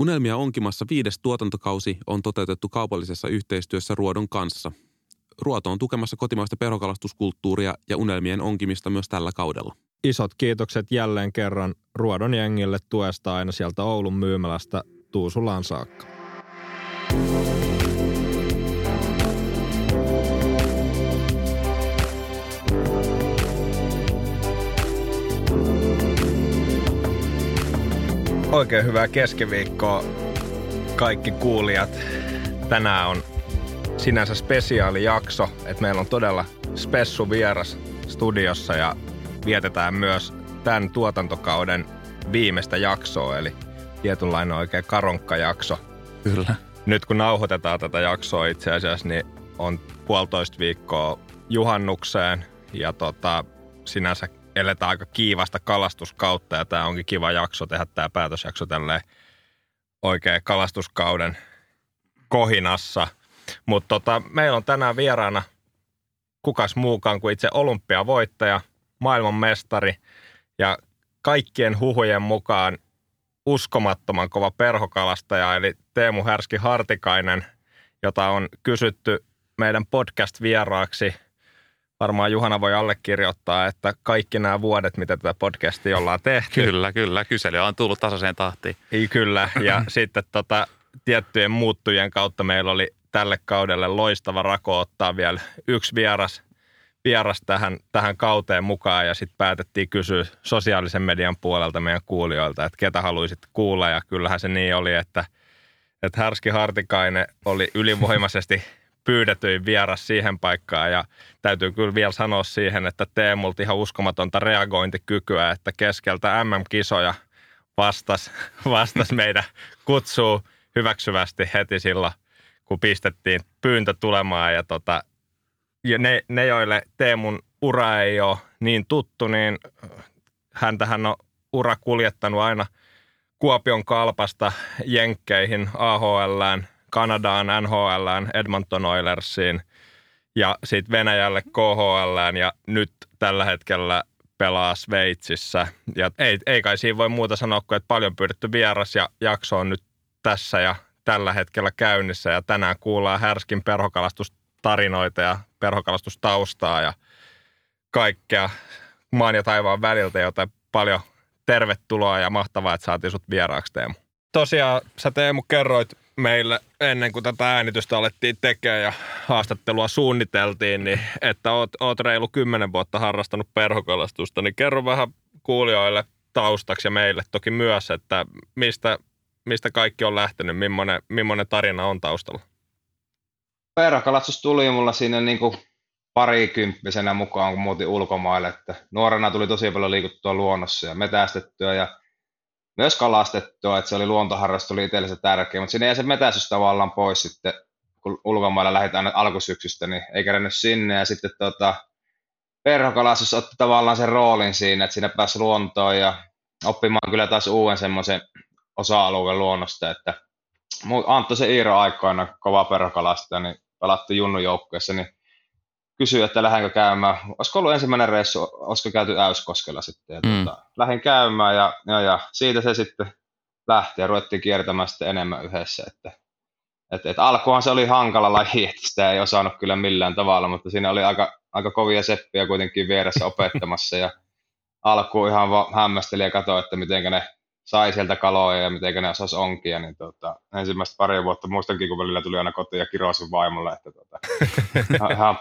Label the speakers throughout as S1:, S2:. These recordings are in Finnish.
S1: Unelmia onkimassa viides tuotantokausi on toteutettu kaupallisessa yhteistyössä Ruodon kanssa. Ruoto on tukemassa kotimaista perhokalastuskulttuuria ja unelmien onkimista myös tällä kaudella.
S2: Isot kiitokset jälleen kerran Ruodon jengille tuesta aina sieltä Oulun myymälästä Tuusulaan saakka. Oikein hyvää keskiviikkoa kaikki kuulijat. Tänään on sinänsä spesiaalijakso, että meillä on todella spessu vieras studiossa ja vietetään myös tämän tuotantokauden viimeistä jaksoa, eli tietynlainen oikein karonkkajakso.
S1: Kyllä.
S2: Nyt kun nauhoitetaan tätä jaksoa itse asiassa, niin on puolitoista viikkoa juhannukseen ja tota, sinänsä eletään aika kiivasta kalastuskautta ja tämä onkin kiva jakso tehdä tämä päätösjakso tälleen oikein kalastuskauden kohinassa. Mutta tota, meillä on tänään vieraana kukas muukaan kuin itse olympiavoittaja, maailmanmestari ja kaikkien huhujen mukaan uskomattoman kova perhokalastaja, eli Teemu Härski Hartikainen, jota on kysytty meidän podcast-vieraaksi – varmaan Juhana voi allekirjoittaa, että kaikki nämä vuodet, mitä tätä podcastia ollaan tehty.
S1: Kyllä, kyllä. Kysely on tullut tasaiseen tahtiin.
S2: Ei, kyllä. Ja sitten tota, tiettyjen muuttujen kautta meillä oli tälle kaudelle loistava rako ottaa vielä yksi vieras, vieras tähän, tähän kauteen mukaan ja sitten päätettiin kysyä sosiaalisen median puolelta meidän kuulijoilta, että ketä haluaisit kuulla ja kyllähän se niin oli, että, että Härski Hartikainen oli ylivoimaisesti pyydetyin vieras siihen paikkaan. Ja täytyy kyllä vielä sanoa siihen, että Teemulta ihan uskomatonta reagointikykyä, että keskeltä MM-kisoja vastas, vastas meidän kutsuu hyväksyvästi heti silloin, kun pistettiin pyyntö tulemaan. Ja, tota, ja ne, ne, joille Teemun ura ei ole niin tuttu, niin hän tähän on ura kuljettanut aina Kuopion kalpasta Jenkkeihin, AHLään, Kanadaan, NHLään, Edmonton Oilersiin ja sitten Venäjälle KHLään ja nyt tällä hetkellä pelaa Sveitsissä. Ja ei, ei kai siinä voi muuta sanoa kuin, että paljon pyydetty vieras ja jakso on nyt tässä ja tällä hetkellä käynnissä ja tänään kuullaan Härskin perhokalastustarinoita ja perhokalastustaustaa ja kaikkea maan ja taivaan väliltä, joten paljon tervetuloa ja mahtavaa, että saatiin sut vieraaksi Teemu. Tosiaan sä Teemu kerroit meille ennen kuin tätä äänitystä alettiin tekemään ja haastattelua suunniteltiin, niin että oot, oot reilu kymmenen vuotta harrastanut perhokalastusta, niin kerro vähän kuulijoille taustaksi ja meille toki myös, että mistä, mistä kaikki on lähtenyt, millainen, millainen tarina on taustalla?
S3: Perhokalastus tuli mulla siinä niin kuin parikymppisenä mukaan, kun muutin ulkomaille. Että nuorena tuli tosi paljon liikuttua luonnossa ja metästettyä ja myös kalastettua, että se oli luontoharrastus, oli itselle se tärkeä, mutta sinne jäi se metäisys tavallaan pois sitten, kun ulkomailla lähdetään aina alkusyksystä, niin ei kerennyt sinne, ja sitten tota, perhokalastus otti tavallaan sen roolin siinä, että siinä pääsi luontoon ja oppimaan kyllä taas uuden semmoisen osa-alueen luonnosta, että Antto se Iiro aikoina, kova perhokalastaja, niin pelattu junnujoukkueessa, niin kysyi, että lähdenkö käymään. Olisiko ollut ensimmäinen reissu, olisiko käyty Äyskoskella sitten. Ja mm. tuota, lähdin käymään ja, ja, ja, siitä se sitten lähti ja ruvettiin kiertämään sitten enemmän yhdessä. Että, et, et alkuhan se oli hankala laji, että sitä ei osannut kyllä millään tavalla, mutta siinä oli aika, aika kovia seppiä kuitenkin vieressä opettamassa ja alkuun ihan hämmästeli ja katsoi, että miten ne sai sieltä kaloja ja miten ne osasi onkia, niin tota, ensimmäistä pari vuotta muistankin, kun välillä tuli aina kotiin ja kirosin vaimolle, että tota, ihan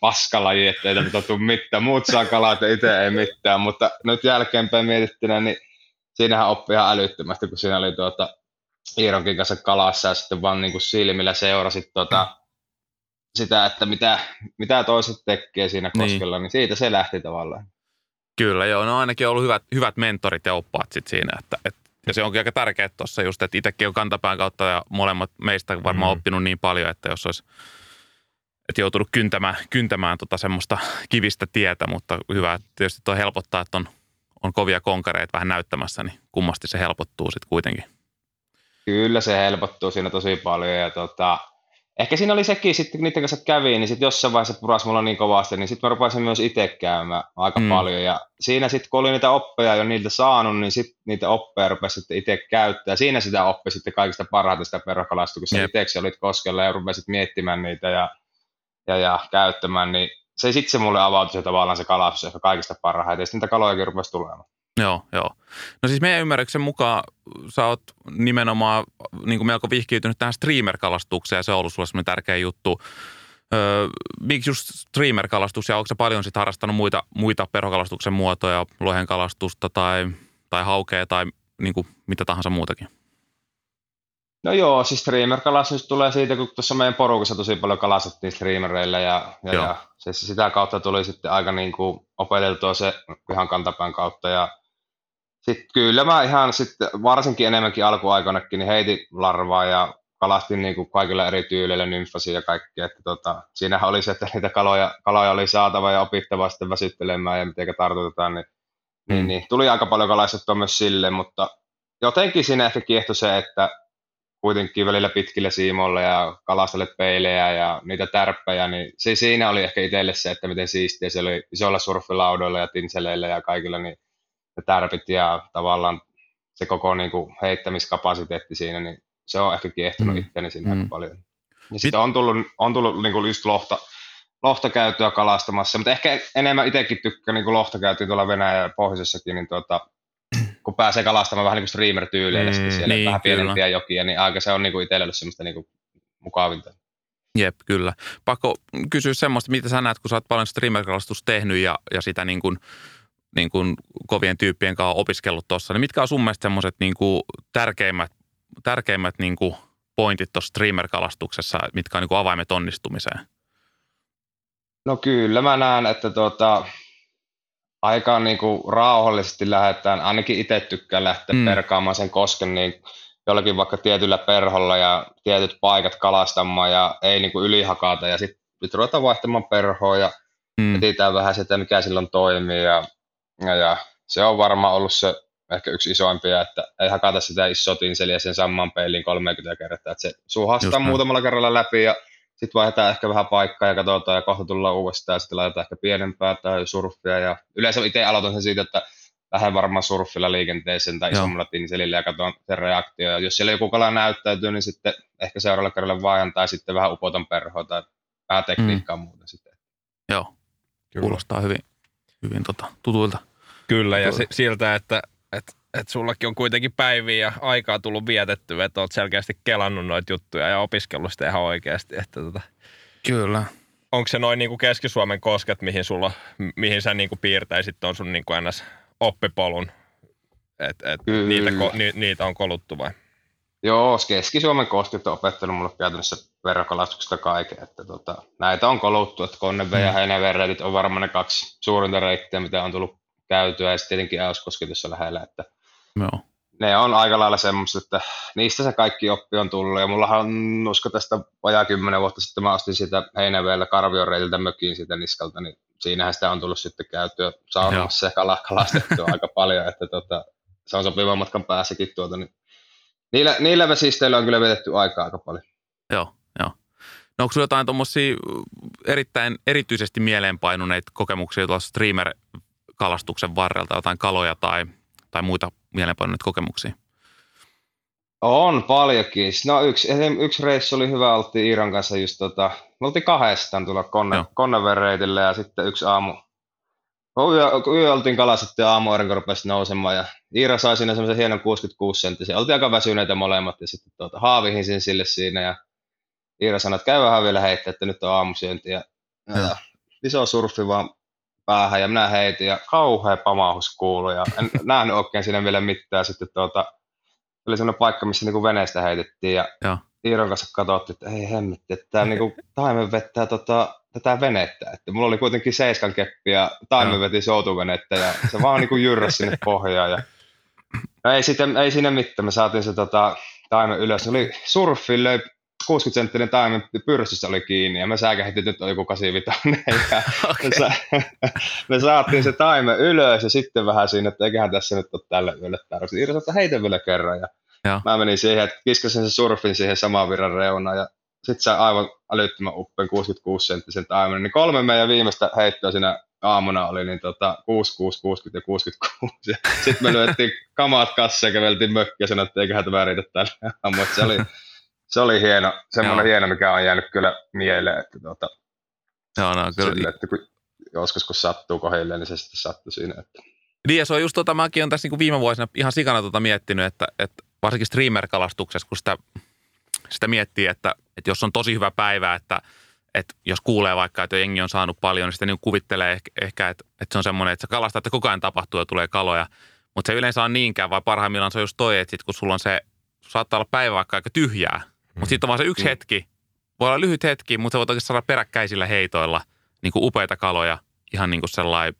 S3: paskalaji, että ei tätä tule mitään, muut saa kalaa, että itse ei mitään, mutta nyt jälkeenpäin mietittynä, niin siinähän oppi ihan älyttömästi, kun siinä oli tuota, Iironkin kanssa kalassa ja sitten vaan niin kuin silmillä seurasit tuota, sitä, että mitä, mitä toiset tekee siinä niin. koskella, niin. niin siitä se lähti tavallaan.
S1: Kyllä, joo. No ainakin on ollut hyvät, hyvät mentorit ja oppaat sit siinä. Että, et, ja se onkin aika tärkeää tuossa just, että itsekin on kantapään kautta ja molemmat meistä varmaan mm. oppinut niin paljon, että jos olisi että joutunut kyntämään, kyntämään tota semmoista kivistä tietä, mutta hyvä tietysti tuo helpottaa, että on, on kovia konkareita vähän näyttämässä, niin kummasti se helpottuu sitten kuitenkin.
S3: Kyllä se helpottuu siinä tosi paljon ja tota, ehkä siinä oli sekin sitten, niiden kanssa kävi, niin sitten jossain vaiheessa puras mulla niin kovasti, niin sitten mä rupesin myös itse käymään aika mm. paljon. Ja siinä sitten, kun oli niitä oppeja jo niiltä saanut, niin sitten niitä oppeja rupesi sitten itse käyttää. Siinä sitä oppi sitten kaikista parhaiten sitä perhokalastusta, kun sä itseksi olit koskella ja rupesit miettimään niitä ja, ja, ja käyttämään, niin se sitten se mulle avautui se tavallaan se kalastus ehkä kaikista parhaiten, ja sitten niitä kalojakin rupesi tulemaan.
S1: Joo, joo. No siis meidän ymmärryksen mukaan sä oot nimenomaan niin kuin melko vihkiytynyt tähän streamer-kalastukseen ja se on ollut sulle semmoinen tärkeä juttu. Öö, miksi just streamer-kalastus ja onko sä paljon sit harrastanut muita, muita perhokalastuksen muotoja, lohenkalastusta tai, tai haukea tai niin kuin mitä tahansa muutakin?
S3: No joo, siis streamer-kalastus tulee siitä, kun tuossa meidän porukassa tosi paljon kalastettiin streamereilla ja, ja, ja se, sitä kautta tuli sitten aika niin kuin opeteltua se ihan kantapään kautta ja sitten kyllä mä ihan sitten, varsinkin enemmänkin alkuaikoinakin, niin heitin larvaa ja kalastin niin kuin kaikilla eri tyyleillä nymfasia ja kaikkea. Että tota, siinähän oli se, että niitä kaloja, kaloja oli saatava ja opittava sitten väsyttelemään ja miten tartutetaan, niin, mm. niin, niin, tuli aika paljon kalastettua myös sille, mutta jotenkin siinä ehkä kiehtoi se, että kuitenkin välillä pitkillä siimoilla ja kalastelle peilejä ja niitä tärppejä, niin se siinä oli ehkä itselle se, että miten siistiä se oli isoilla surfilaudoilla ja tinseleillä ja kaikilla, niin ne tärpit ja tavallaan se koko niin kuin heittämiskapasiteetti siinä, niin se on ehkä kiehtonut mm. itseäni siinä mm. paljon. Ja sitten on tullut, on tullut niin kuin just lohta, lohta käytyä kalastamassa, mutta ehkä enemmän itsekin tykkään niin kuin lohta käytyä tuolla Venäjän pohjoisessakin, niin tuota, kun pääsee kalastamaan vähän niin kuin streamer-tyyleillä mm, siellä niin, vähän pienempiä jokia, niin aika se on niin kuin itselle ollut semmoista niin kuin mukavinta.
S1: Jep, kyllä. Pakko kysyä semmoista, mitä sä näet, kun sä oot paljon streamer-kalastusta tehnyt ja, ja sitä niin kuin, niin kuin kovien tyyppien kanssa opiskellut tuossa, niin mitkä on sun mielestä semmoiset niin kuin tärkeimmät, tärkeimmät niin kuin pointit tuossa streamer-kalastuksessa, mitkä on niin kuin avaimet onnistumiseen?
S3: No kyllä mä näen, että tuota, aika niin kuin rauhallisesti lähdetään, ainakin itse tykkään lähteä mm. perkaamaan sen kosken niin jollakin vaikka tietyllä perholla ja tietyt paikat kalastamaan ja ei niin kuin ylihakata ja sitten nyt ruvetaan vaihtamaan perhoa ja mm. etsitään vähän sitä, mikä silloin toimii ja, ja, ja se on varmaan ollut se ehkä yksi isoimpia, että ei hakata sitä isoa tinseliä sen saman peiliin 30 kertaa, että se suhastaa muutamalla kerralla läpi ja sitten vaihdetaan ehkä vähän paikkaa ja katsotaan ja kohta tullaan uudestaan ja sitten laitetaan ehkä pienempää tai surffia. Ja yleensä itse aloitan sen siitä, että lähden varmaan surffilla liikenteeseen tai isommalla tinselillä ja katson sen reaktio. Ja jos siellä joku kala näyttäytyy, niin sitten ehkä seuraavalle kerralle vaihdan tai sitten vähän upotan perhoa tai vähän tekniikkaa mm. muuta sitten.
S1: Joo, Kyllä. kuulostaa hyvin, hyvin tota, tutuilta.
S2: Kyllä, ja si- siltä, että, että että sullakin on kuitenkin päiviä ja aikaa tullut vietettyä, että olet selkeästi kelannut noita juttuja ja opiskellut sitä ihan oikeasti. Että tota,
S1: Kyllä.
S2: Onko se noin niin Keski-Suomen kosket, mihin, sulla, mihin sä niin kuin piirtäisit on sun niin kuin ns. oppipolun? että et niitä, ni, niitä on koluttu vai?
S3: Joo, Keski-Suomen kosket on opettanut mulle käytännössä verokalastuksesta kaiken. Että tota, näitä on koluttu, että Konneve mm. ja Heinäven on varmaan ne kaksi suurinta reittiä, mitä on tullut käytyä. Ja sitten tietenkin Äyskoski tuossa lähellä, että
S1: Joo.
S3: Ne on aika lailla semmoista, että niistä se kaikki oppi on tullut. Ja mullahan on, usko tästä vajaa kymmenen vuotta sitten, mä ostin sitä Heinäveellä Karvion reitiltä mökiin siitä niskalta, niin siinähän sitä on tullut sitten käytyä saunassa ja kalastettua aika paljon, että tota, se on sopivan matkan päässäkin tuota, niin niillä, niillä vesisteillä on kyllä vietetty aikaa aika paljon.
S1: Joo, joo. No onko jotain tuommoisia erittäin erityisesti mieleenpainuneita kokemuksia tuossa streamer-kalastuksen varrelta, jotain kaloja tai, tai muita mielenpainuneita kokemuksia?
S3: On paljonkin. No yksi, yksi reissu oli hyvä, oltiin Iiran kanssa just tota, me oltiin kahdestaan tuolla Konne, Konnevereitillä ja sitten yksi aamu, yö, yö oltiin kalastettu ja aamu aurinko rupesi nousemaan ja Iira sai siinä semmoisen hienon 66 senttisen. Oltiin aika väsyneitä molemmat ja sitten tuota, haavihin sen sille siinä ja Iira sanoi, että käy vähän vielä heittää, että nyt on aamusyönti ja, ja. ja iso surfi vaan päähän ja minä heitin ja kauhea pamahus kuului ja en nähnyt oikein siinä vielä mitään. Sitten tuota, oli sellainen paikka, missä niinku veneestä heitettiin ja, ja. Iiron kanssa katsottiin, että ei hemmetti, että tämä niinku, taimen vettää tota, tätä venettä. Että mulla oli kuitenkin seiskan keppi ja taimen veti soutuvenettä ja se vaan niinku jyrräsi sinne pohjaan. Ja... No ei, sitten, ei siinä mitään, me saatiin se tota, taimen ylös. Se oli surffi, löi 60 senttinen taimen pyrstössä oli kiinni ja me säkähti, että nyt on joku 85 ja okay. me, sa- me, saatiin se taime ylös ja sitten vähän siinä, että eiköhän tässä nyt ole tälle yölle tarvitse. Iiro sanoi, että heitä vielä kerran ja Joo. mä menin siihen, että kiskasin sen surfin siihen saman virran reunaan ja sitten se aivan älyttömän uppen 66 senttisen taimen, niin kolme meidän viimeistä heittoa siinä aamuna oli niin tota 6, 6, 60 ja 66. Ja sitten me lyöttiin kamat kanssa ja käveltiin mökkiä ja sanottiin, että eiköhän tämä riitä tällä Mutta se oli, se oli hieno, semmoinen hieno, mikä on jäänyt kyllä mieleen, että tota,
S1: Joo, no, kyllä.
S3: Sille, että kun, joskus kun sattuu kohdilleen, niin se sitten sattuu siinä. Että.
S1: Niin ja se on just tota, mäkin olen tässä niin kuin viime vuosina ihan sikana tota miettinyt, että, että varsinkin streamer-kalastuksessa, kun sitä, sitä miettii, että, että jos on tosi hyvä päivä, että, että jos kuulee vaikka, että jengi on saanut paljon, niin sitten niin kuvittelee ehkä, ehkä että, että se on semmoinen, että se kalastaa, että koko ajan tapahtuu ja tulee kaloja. Mutta se yleensä on niinkään, vai parhaimmillaan se on just toi, että sit kun sulla on se, saattaa olla päivä vaikka aika tyhjää, mutta sitten on vaan se yksi mm. hetki, voi olla lyhyt hetki, mutta sä voit oikeasti saada peräkkäisillä heitoilla niin kuin upeita kaloja ihan niin kuin sellainen,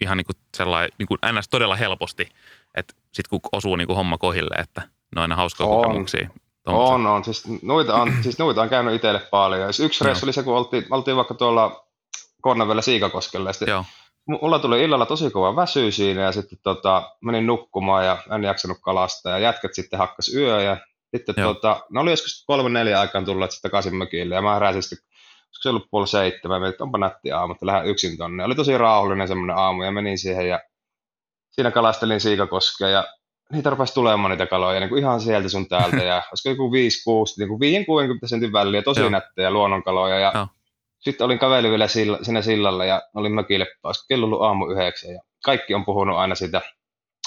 S1: ihan niin kuin sellainen niin kuin ns. todella helposti, että sitten kun osuu niin kuin homma kohille, että ne on aina hauskoja on. kokemuksia.
S3: Tommosia. On, on. Siis noita on, siis noita on käynyt itselle paljon. Yksi reissu oli se, kun oltiin, oltiin vaikka tuolla Kornavella Siikakoskella. Ja Joo. Mulla tuli illalla tosi kova väsy siinä ja sitten tota, menin nukkumaan ja en jaksanut kalastaa. Ja jätkät sitten hakkas yö ja sitten tota, ne oli joskus kolme neljä aikaan tulleet sitten takaisin mökille ja mä heräsin sitten, se ollut puoli seitsemän, että onpa nätti aamu, että lähden yksin tonne. Oli tosi rauhallinen semmoinen aamu ja menin siihen ja siinä kalastelin siikakoskea ja niitä rupesi tulemaan niitä kaloja niin kuin ihan sieltä sun täältä ja olisiko joku 5-6, niin kuin 5-60 sentin väliä, tosi nättejä luonnonkaloja ja Joo. sitten olin kaveli vielä sillä, siinä sillalla ja olin mökille, olisiko kello ollut aamu yhdeksän ja kaikki on puhunut aina siitä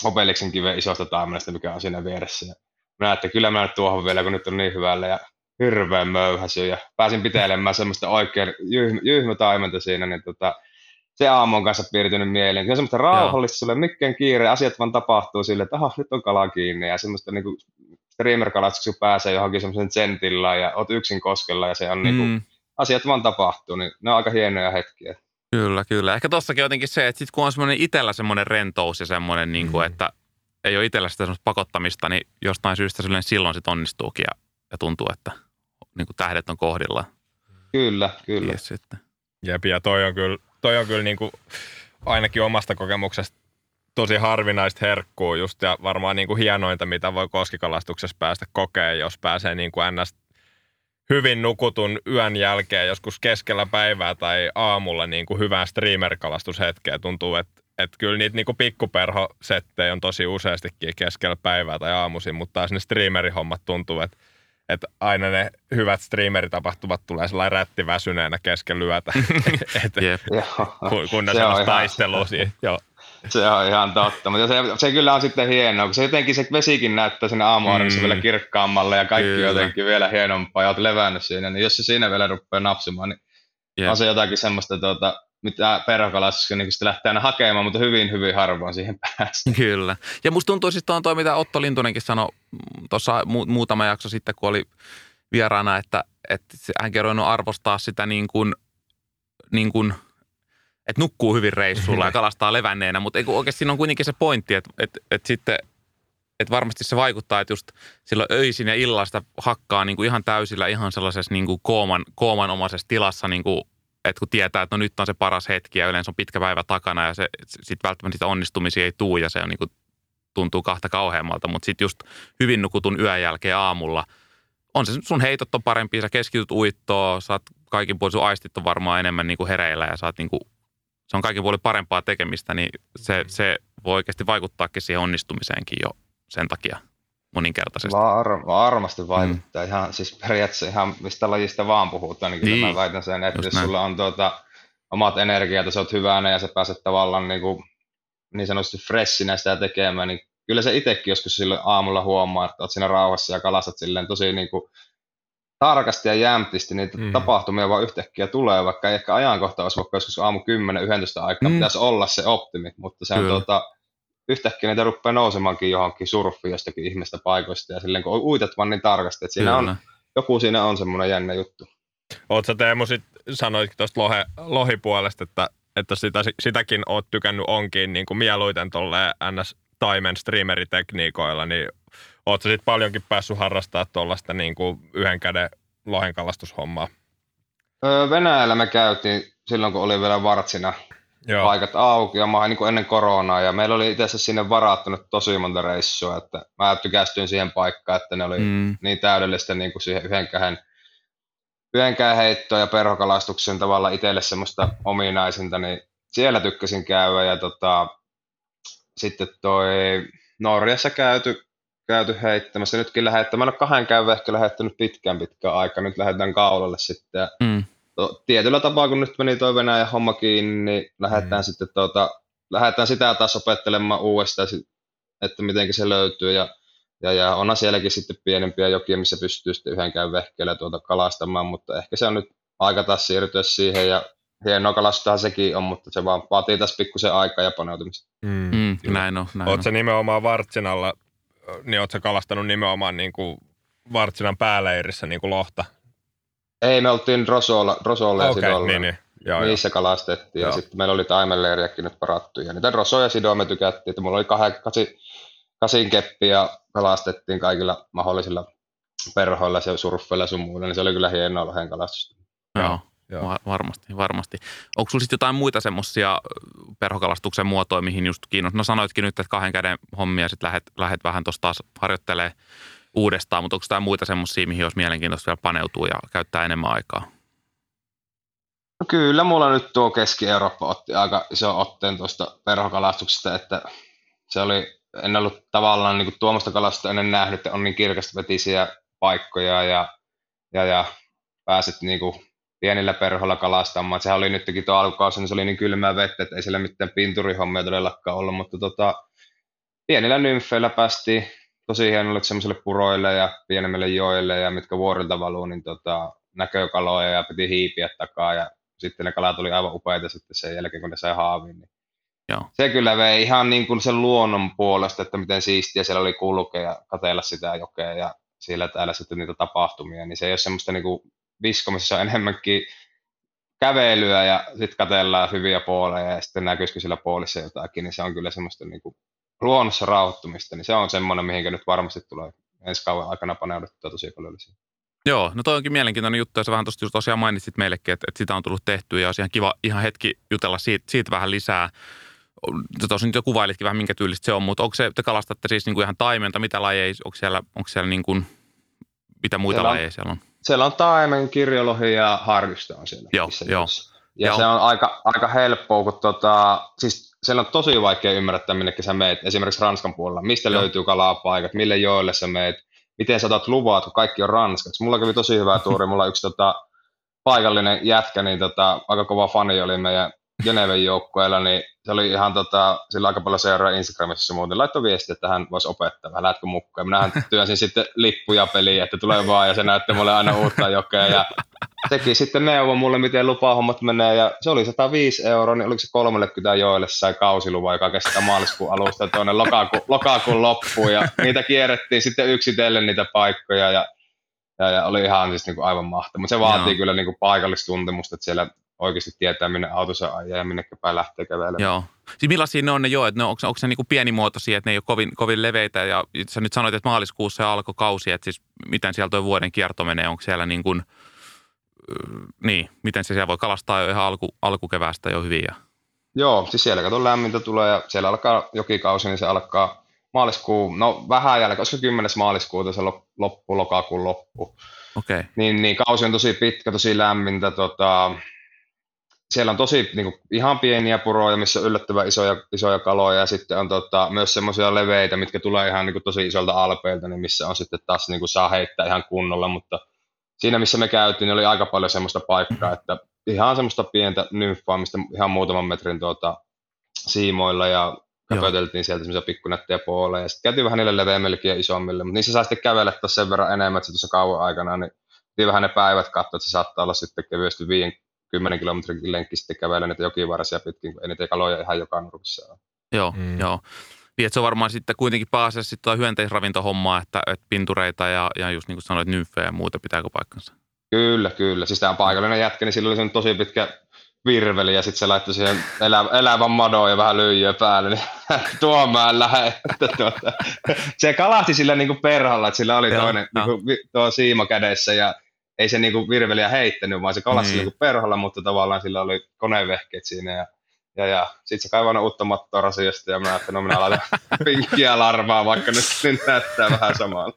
S3: Opeliksen kiven isosta taimenesta, mikä on siinä vieressä. Ja mä että kyllä mä nyt tuohon vielä, kun nyt on niin hyvällä ja hirveän möyhäsy ja pääsin pitelemään semmoista oikein jyhmä, jyhmä taimenta siinä, niin tota, se aamu on kanssa piirtynyt mieleen. Se on semmoista rauhallista, sulle mikään kiire, asiat vaan tapahtuu sille, että aha, nyt on kala kiinni ja semmoista niinku streamer-kalastuksessa pääsee johonkin semmoisen sentillä ja oot yksin koskella ja se on niinku, mm. niinku, asiat vaan tapahtuu, niin ne on aika hienoja hetkiä.
S1: Kyllä, kyllä. Ehkä tossakin jotenkin se, että sit kun on semmoinen itsellä semmoinen rentous ja semmoinen, niin kuin, mm. että ei ole itsellä sitä pakottamista, niin jostain syystä silloin sitten onnistuukin ja, ja tuntuu, että niin kuin tähdet on kohdilla.
S3: Kyllä, kyllä. Yes, sitten.
S2: Jep, ja toi on kyllä, toi on kyllä niin kuin ainakin omasta kokemuksesta tosi harvinaista herkkuu just ja varmaan niin kuin hienointa, mitä voi koskikalastuksessa päästä kokea, jos pääsee niin kuin ns hyvin nukutun yön jälkeen joskus keskellä päivää tai aamulla niin kuin hyvää streamer-kalastushetkeä. Tuntuu, että että kyllä niitä niinku pikkuperhosettejä on tosi useastikin keskellä päivää tai aamuisin, mutta taas ne streamerihommat tuntuu, että että aina ne hyvät streameritapahtumat tulee sellainen rättiväsyneenä keskellä yötä, että yep. kun, kun ne se on taistelu. Joo.
S3: Se on ihan totta, mutta se, se kyllä on sitten hienoa, kun se jotenkin se vesikin näyttää sinne aamuauringossa mm. vielä kirkkaammalle ja kaikki kyllä. jotenkin vielä hienompaa ja olet levännyt siinä, niin jos se siinä vielä rupeaa napsimaan, niin yep. on se jotakin semmoista tuota, mitä perhokalastuksessa niin lähtee aina hakemaan, mutta hyvin, hyvin harvoin siihen pääsee.
S1: Kyllä. Ja musta tuntuu siis tuon toi, mitä Otto Lintunenkin sanoi tuossa mu- muutama jakso sitten, kun oli vieraana, että, että hänkin on arvostaa sitä niin kuin, niin kuin että nukkuu hyvin reissulla ja kalastaa levänneenä, mutta oikeasti siinä on kuitenkin se pointti, että, että, että sitten että varmasti se vaikuttaa, että just silloin öisin ja illasta hakkaa niin kuin ihan täysillä ihan sellaisessa niin kuin kooman, koomanomaisessa tilassa niin kuin että kun tietää, että no nyt on se paras hetki ja yleensä on pitkä päivä takana ja se sitten välttämättä sitä onnistumisia ei tuu ja se on niin kuin, tuntuu kahta kauheammalta, mutta sitten just hyvin nukutun yön jälkeen aamulla on se sun heitot on parempi, sä keskityt uittoon, saat kaikin puolin, sun aistit on varmaan enemmän niin kuin hereillä ja saat niin kuin, se on kaikin puolin parempaa tekemistä, niin se, se voi oikeasti vaikuttaakin siihen onnistumiseenkin jo sen takia moninkertaisesti.
S3: Var, varmasti vaikuttaa. Mm. Ihan, siis periaatteessa ihan mistä lajista vaan puhutaan, niin, niin. mä väitän sen, että Just jos näin. sulla on tuota, omat energiat ja sä oot hyvänä ja sä pääset tavallaan niin, kuin, niin sanotusti freshinä sitä tekemään, niin kyllä se itsekin joskus silloin aamulla huomaa, että oot siinä rauhassa ja kalastat silleen tosi niin kuin, tarkasti ja jämptisti, niin mm. tapahtumia vaan yhtäkkiä tulee, vaikka ei ehkä ajankohta olisi vaikka joskus aamu 10-11 aikaa, mm. pitäisi olla se optimi, mutta se on tuota, yhtäkkiä niitä rupeaa nousemaankin johonkin surffiin jostakin ihmistä paikoista ja silleen kun uitat vaan niin tarkasti, että siinä on, joku siinä on semmoinen jännä juttu.
S2: Oletko Teemu sit sanoit tuosta lohe, lohipuolesta, että, että sitä, sitäkin oot tykännyt onkin niin kuin mieluiten tuolle NS Taimen streameritekniikoilla, niin ootko sitten paljonkin päässyt harrastamaan tuollaista niin kuin yhden käden lohenkalastushommaa?
S3: Öö, Venäjällä me käytiin silloin, kun oli vielä Vartsina Joo. paikat auki ja mä niin kuin ennen koronaa ja meillä oli itse asiassa sinne varattunut tosi monta reissua, että mä tykästyin siihen paikkaan, että ne oli mm. niin täydellistä niin kuin siihen yhden käden heittoa ja perhokalastuksen tavalla itselle semmoista ominaisinta, niin siellä tykkäsin käydä ja tota, sitten toi Norjassa käyty, käyty heittämässä. Nytkin lähdetään, mä en ole kahden käyvä ehkä lähettänyt pitkään pitkään aikaa, nyt lähdetään kaulalle sitten. Mm. To, tietyllä tapaa, kun nyt meni toi Venäjän homma kiinni, niin lähdetään mm. sitten tuota, lähdetään sitä taas opettelemaan uudestaan, että miten se löytyy. Ja, ja, ja onhan sielläkin sitten pienempiä jokia, missä pystyy sitten yhden käyn vehkeellä tuota kalastamaan, mutta ehkä se on nyt aika taas siirtyä siihen ja hienoa kalastustahan sekin on, mutta se vaan vaatii tässä pikkusen aikaa ja paneutumista.
S1: Mm, mm, näin on. Näin
S2: Oletko nimenomaan Vartsinalla, niin oletko kalastanut nimenomaan niin kuin Vartsinan pääleirissä niin kuin lohta?
S3: Ei, me oltiin Rosolla, Rosolla okay, ja Sidolla.
S2: Niin, niin. Joo,
S3: Niissä joo. kalastettiin joo. ja sitten meillä oli taimenleiriäkin nyt parattu. Ja niitä Rosoja ja Sidoa me tykättiin, että mulla oli kahden, kasi, kasin keppi ja kalastettiin kaikilla mahdollisilla perhoilla ja surffeilla sun muilla, niin se oli kyllä hienoa lohen kalastusta.
S1: Joo. Joo. varmasti, varmasti. Onko sinulla sitten jotain muita semmoisia perhokalastuksen muotoja, mihin just kiinnostaa? No sanoitkin nyt, että kahden käden hommia sitten lähet, lähet vähän tuossa taas harjoittelee uudestaan, mutta onko jotain muita semmoisia, mihin olisi mielenkiintoista vielä paneutua ja käyttää enemmän aikaa?
S3: No kyllä, mulla nyt tuo Keski-Eurooppa otti aika iso otteen tuosta perhokalastuksesta, että se oli, en ollut tavallaan niin kuin tuommoista kalastusta ennen nähnyt, että on niin kirkasta vetisiä paikkoja ja, ja, ja pääsit niin kuin pienillä perhoilla kalastamaan. Sehän oli nytkin tuo alkukausi, niin se oli niin kylmää vettä, että ei siellä mitään pinturihommia todellakaan ollut, mutta tota, pienillä nymfeillä päästiin tosi hienolle semmoiselle puroille ja pienemmille joille ja mitkä vuorilta valuu, niin tota, näkökaloja ja piti hiipiä takaa ja sitten ne kalat oli aivan upeita sitten sen jälkeen, kun ne sai haaviin. Niin Joo. Se kyllä vei ihan niin kuin sen luonnon puolesta, että miten siistiä siellä oli kulkea ja katella sitä jokea ja siellä täällä sitten niitä tapahtumia, niin se ei ole semmoista niin kuin viskomisessa on enemmänkin kävelyä ja sitten katellaan hyviä puoleja ja sitten näkyisikö sillä puolissa jotakin, niin se on kyllä semmoista niin kuin luonnossa rauhoittumista, niin se on semmoinen, mihinkä nyt varmasti tulee ensi kauan aikana paneuduttua tosi paljon lisää.
S1: Joo, no toi onkin mielenkiintoinen juttu, ja sä vähän tuosta tosiaan mainitsit meillekin, että, että sitä on tullut tehtyä, ja olisi ihan kiva ihan hetki jutella siitä, siitä vähän lisää. Tuossa nyt jo kuvailitkin vähän, minkä tyylistä se on, mutta onko se, te kalastatte siis niin kuin ihan taimenta, mitä lajeja, onko siellä, onko siellä niin kuin, mitä muita siellä on, lajeja siellä on?
S3: siellä on taimen, kirjolohi ja harjusta on siellä.
S1: Joo, joo.
S3: Ja joo. se on aika, aika helppoa, kun tota, siis siellä on tosi vaikea ymmärtää, minne sä meet, esimerkiksi Ranskan puolella, mistä joo. löytyy kalapaikat, mille joille sä meet, miten sä otat luvat, kun kaikki on ranskaksi. Mulla kävi tosi hyvä tuuri, mulla yksi tota, paikallinen jätkä, niin tota, aika kova fani oli meidän Geneven joukkueella, niin se oli ihan tota, sillä aika paljon seuraa Instagramissa muuten. Laittoi viesti, että hän voisi opettaa vähän, lähtkö mukaan. Minähän työnsin sitten lippuja peliin, että tulee vaan ja se näytti mulle aina uutta jokea. Ja teki sitten neuvo mulle, miten lupahommat menee. Ja se oli 105 euroa, niin oliko se 30 joille sai kausiluva, joka kestää maaliskuun alusta tuonne lokakuun, lokakuun loppuun. Ja niitä kierrettiin sitten yksitellen niitä paikkoja. Ja ja, ja oli ihan siis niin kuin aivan mahtava. Mutta se vaatii Joo. kyllä niin kuin paikallistuntemusta, että siellä oikeasti tietää, minne autossa ajaa ja minne päin lähtee kävelemään.
S1: Joo. Siis millaisia ne on ne jo, että ne, onko, onko se niinku pienimuotoisia, että ne ei ole kovin, kovin leveitä ja sä nyt sanoit, että maaliskuussa alkoi kausi, että siis miten siellä tuo vuoden kierto menee, onko siellä niin kuin, niin, miten se siellä voi kalastaa jo ihan alku, alkukeväästä jo hyvin? Ja...
S3: Joo, siis siellä kato lämmintä tulee ja siellä alkaa jokikausi, niin se alkaa maaliskuun, no vähän jälkeen, koska 10. maaliskuuta se loppu, lokakuun loppu.
S1: Okay.
S3: Niin, niin kausi on tosi pitkä, tosi lämmintä, tota, siellä on tosi niin kuin, ihan pieniä puroja, missä on yllättävän isoja, isoja kaloja ja sitten on tota, myös semmoisia leveitä, mitkä tulee ihan niin kuin, tosi isolta alpeilta, niin missä on sitten taas niin kuin, saa heittää ihan kunnolla, mutta siinä missä me käytiin, niin oli aika paljon semmoista paikkaa, että ihan semmoista pientä nymfaa, mistä ihan muutaman metrin tuota, siimoilla ja köpöteltiin sieltä semmoisia pikkunättejä puoleja ja sitten käytiin vähän niille leveämmillekin ja isommille, mutta niissä saa sitten kävellä sen verran enemmän, että se tuossa kauan aikana, niin vähän ne päivät katsoa, että se saattaa olla sitten kevyesti 5 10 kilometrin lenkki sitten kävellä niitä jokivarsia pitkin, kun ei niitä kaloja ihan joka nurkissa ole.
S1: Joo, mm. joo. Niin, että se on varmaan sitten kuitenkin pääasiassa sitten hyönteisravintohommaa, että, että pintureita ja, ja just niin kuin sanoit, nymfejä ja muuta, pitääkö paikkansa?
S3: Kyllä, kyllä. Siis tämä on paikallinen jätkä, niin sillä oli sen tosi pitkä virveli ja sitten se laittoi siihen elä, elävän madon ja vähän lyijyä päälle, niin tuomaan lähe. Tuota, se kalasti sillä niin kuin perhalla, että sillä oli toinen niin kuin, tuo siima kädessä ja ei se niinku virveliä heittänyt, vaan se kalasi niin. niinku perholla, mutta tavallaan sillä oli konevehkeet siinä ja ja, ja sitten se kaivaa uutta mattoa rasiasta ja mä ajattelin, no minä laitan pinkkiä larvaa, vaikka nyt niin näyttää vähän samalla.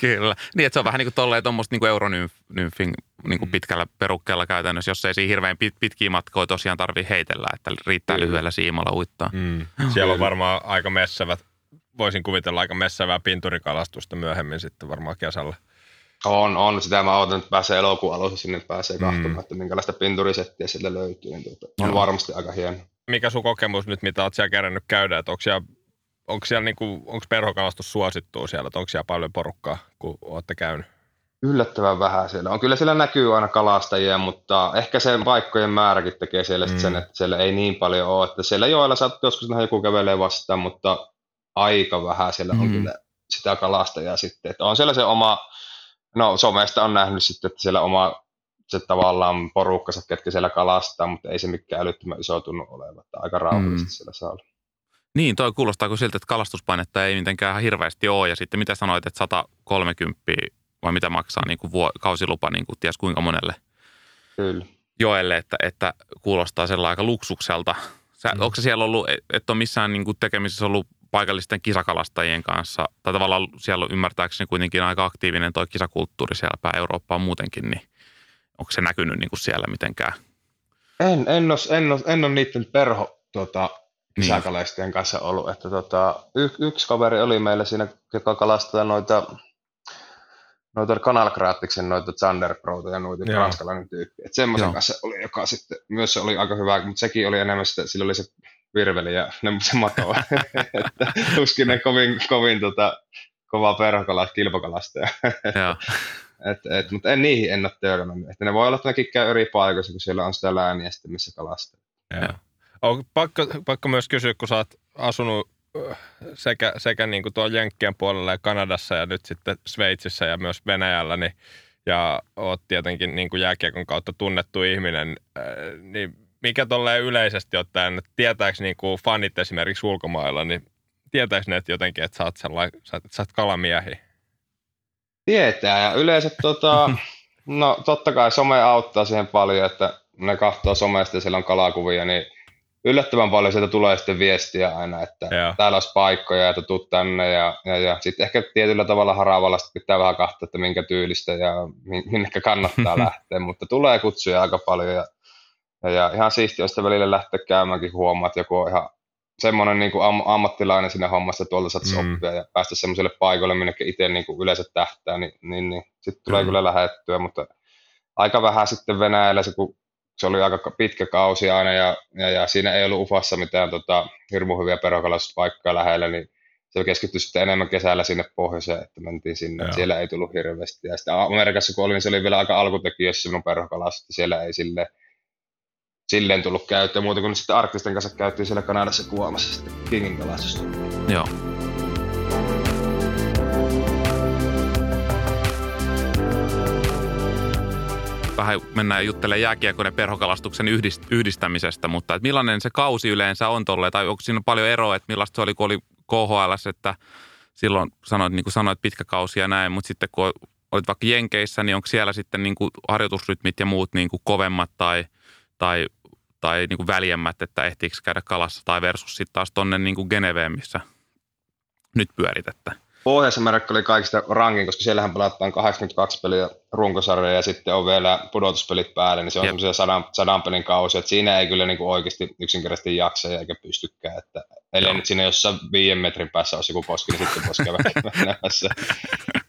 S1: Kyllä. Niin, että se on vähän niin kuin tolleen tuommoista niin euronymfin niin kuin mm. pitkällä perukkeella käytännössä, jos ei siinä hirveän pit, pitkiä matkoja tosiaan tarvii heitellä, että riittää Kyllä. lyhyellä siimalla uittaa. Mm.
S2: Siellä on varmaan aika messävät, voisin kuvitella aika messävää pinturikalastusta myöhemmin sitten varmaan kesällä.
S3: On, on. Sitä mä odotan, että pääsee elokuun alussa sinne pääsee mm. katsomaan, että minkälaista pinturisettiä sieltä löytyy. Niin tuota, on Joo. varmasti aika hieno.
S2: Mikä sun kokemus nyt, mitä oot siellä kerännyt käydä, että onko siellä, onko siellä niinku, onko perhokalastus suosittua siellä, että onko siellä paljon porukkaa, kun olette käynyt?
S3: Yllättävän vähän siellä on. Kyllä siellä näkyy aina kalastajia, mutta ehkä se paikkojen määräkin tekee siellä mm. sen, että siellä ei niin paljon ole. Että siellä joilla saattaa joskus nähdä joku kävelee vastaan, mutta aika vähän siellä on mm. kyllä sitä kalastajaa sitten. Että on siellä se oma No somesta on nähnyt sitten, että siellä oma se tavallaan porukkansa, ketkä siellä kalastaa, mutta ei se mikään älyttömän iso tunnu olevan, että aika rauhallisesti mm. siellä saa olla.
S1: Niin, toi kuulostaa kuin siltä, että kalastuspainetta ei mitenkään ihan hirveästi ole. Ja sitten mitä sanoit, että 130 vai mitä maksaa niin kuin vuo, kausilupa niin kuin ties kuinka monelle
S3: Kyllä.
S1: joelle, että, että kuulostaa sellainen aika luksukselta. Sä, mm. Onko se siellä ollut, että on missään niin kuin tekemisissä ollut paikallisten kisakalastajien kanssa, tai tavallaan siellä on ymmärtääkseni kuitenkin aika aktiivinen tuo kisakulttuuri siellä päin Eurooppaa muutenkin, niin onko se näkynyt niin kuin siellä mitenkään?
S3: En, en, ole, en, ole, en ole niiden perho tuota, kisakalaistien niin. kanssa ollut. Että, tota, y, yksi kaveri oli meillä siinä, joka kalastaa noita noita kanalkraattiksen, noita Thunder Proita ja noita ranskalainen tyyppi. Että semmoisen Joo. kanssa oli, joka sitten myös oli aika hyvä, mutta sekin oli enemmän sitä, sillä oli se virveli ja ne, se mato. että tuskin ne kovin, kovin tota, kova perhokalasta, kilpakalastaja. et, et, mutta en niihin en ole törmännyt. Että ne voi olla, että nekin käy eri paikoissa, kun siellä on sitä lääniä sitten, missä kalastaa.
S2: On pakko, pakko myös kysyä, kun sä oot asunut sekä, sekä niin kuin tuolla Jenkkien puolella ja Kanadassa ja nyt sitten Sveitsissä ja myös Venäjällä, niin, ja oot tietenkin niin kuin jääkiekon kautta tunnettu ihminen, niin mikä tolleen yleisesti ottaen, tietääkö niin kuin fanit esimerkiksi ulkomailla, niin tietääkö ne että jotenkin, että sä oot, sellai, sä, sä oot kalamiehi?
S3: Tietää ja yleensä tota, no totta kai some auttaa siihen paljon, että ne katsoo somesta ja siellä on kalakuvia, niin yllättävän paljon sieltä tulee sitten viestiä aina, että Joo. täällä olisi paikkoja, että tuu tänne ja, ja, ja sitten ehkä tietyllä tavalla haravalla pitää vähän katsoa, että minkä tyylistä ja minne kannattaa lähteä, mutta tulee kutsuja aika paljon ja ja, ja ihan siistiä, jos välillä lähtee käymäänkin huomaa, että joku on ihan semmoinen niin kuin am- ammattilainen siinä hommassa, tuolta saat mm. oppia ja päästä semmoiselle paikalle, minne itse niin kuin yleensä tähtää, niin, niin, niin sitten tulee mm. kyllä lähettyä, mutta aika vähän sitten Venäjällä se, kun se oli aika pitkä kausi aina ja, ja, ja siinä ei ollut Ufassa mitään tota, hirmu hyviä perokalaispaikkoja lähellä, niin se keskittyi sitten enemmän kesällä sinne pohjoiseen, että mentiin sinne. Joo. Siellä ei tullut hirveästi. Ja sitten Amerikassa kun olin, niin se oli vielä aika alkutekijössä minun perhokalas, että siellä ei sille silleen tullut käyttöön, muuta kuin sitten arktisten kanssa käytiin siellä Kanadassa kuvaamassa sitten Kingin kalastusta.
S1: Joo. vähän mennään juttelemaan jääkiekon ja perhokalastuksen yhdistämisestä, mutta että millainen se kausi yleensä on tolle, tai onko siinä paljon eroa, että millaista se oli, kun oli KHL, että silloin sanoit, niin kuin sanoit, pitkä kausi ja näin, mutta sitten kun olit vaikka Jenkeissä, niin onko siellä sitten niin kuin harjoitusrytmit ja muut niin kuin kovemmat tai, tai tai niin kuin väljemmät, että ehtiikö käydä kalassa tai versus sitten taas tonne niin kuin Geneveen, missä nyt pyörit. Että.
S3: Pohjois-Amerikka oli kaikista rankin, koska siellähän pelataan 82 peliä runkosarja ja sitten on vielä pudotuspelit päälle, niin se on semmoisia sadan, sadan pelin kausi, että siinä ei kyllä niin kuin oikeasti yksinkertaisesti jaksa eikä pystykään, että ellei nyt siinä jossain viiden metrin päässä olisi joku koski, niin sitten koskee menemässä.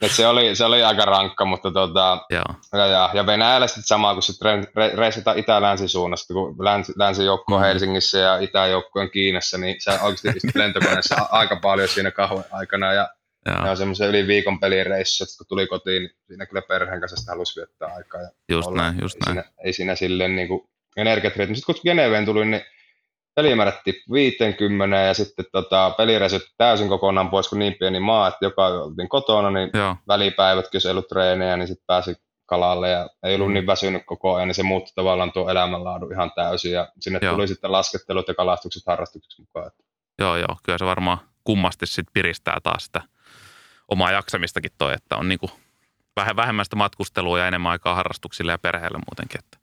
S3: Et se, oli, se oli aika rankka, mutta tota, ja, ja, ja Venäjällä sitten sama, kun sitten re, reisitaan itä-länsi suunnasta, kun länsi, länsijoukko on mm. Helsingissä ja itäjoukko on Kiinassa, niin sä oikeasti lentokoneessa aika paljon siinä kahven aikana ja Joo. Ja semmoisen yli viikon pelireissu, että kun tuli kotiin, niin siinä kyllä perheen kanssa sitä halusi viettää aikaa. Ja
S1: just olla. näin, just
S3: ei
S1: näin.
S3: Siinä, ei siinä silleen niin kuin energiat. Sitten kun Geneveen tuli, niin pelimäärät 50 ja sitten tota, pelireisut täysin kokonaan pois, kun niin pieni maa, että joka oltiin kotona, niin Joo. välipäivätkin, jos ei ollut treenejä, niin sitten pääsi kalalle ja ei ollut mm. niin väsynyt koko ajan, niin se muutti tavallaan tuo elämänlaadun ihan täysin ja sinne joo. tuli sitten laskettelut ja kalastukset harrastukseksi mukaan.
S1: Joo, joo, kyllä se varmaan kummasti sitten piristää taas sitä omaa jaksamistakin toi, että on niinku vähemmän sitä matkustelua ja enemmän aikaa harrastuksille ja perheelle muutenkin. Että.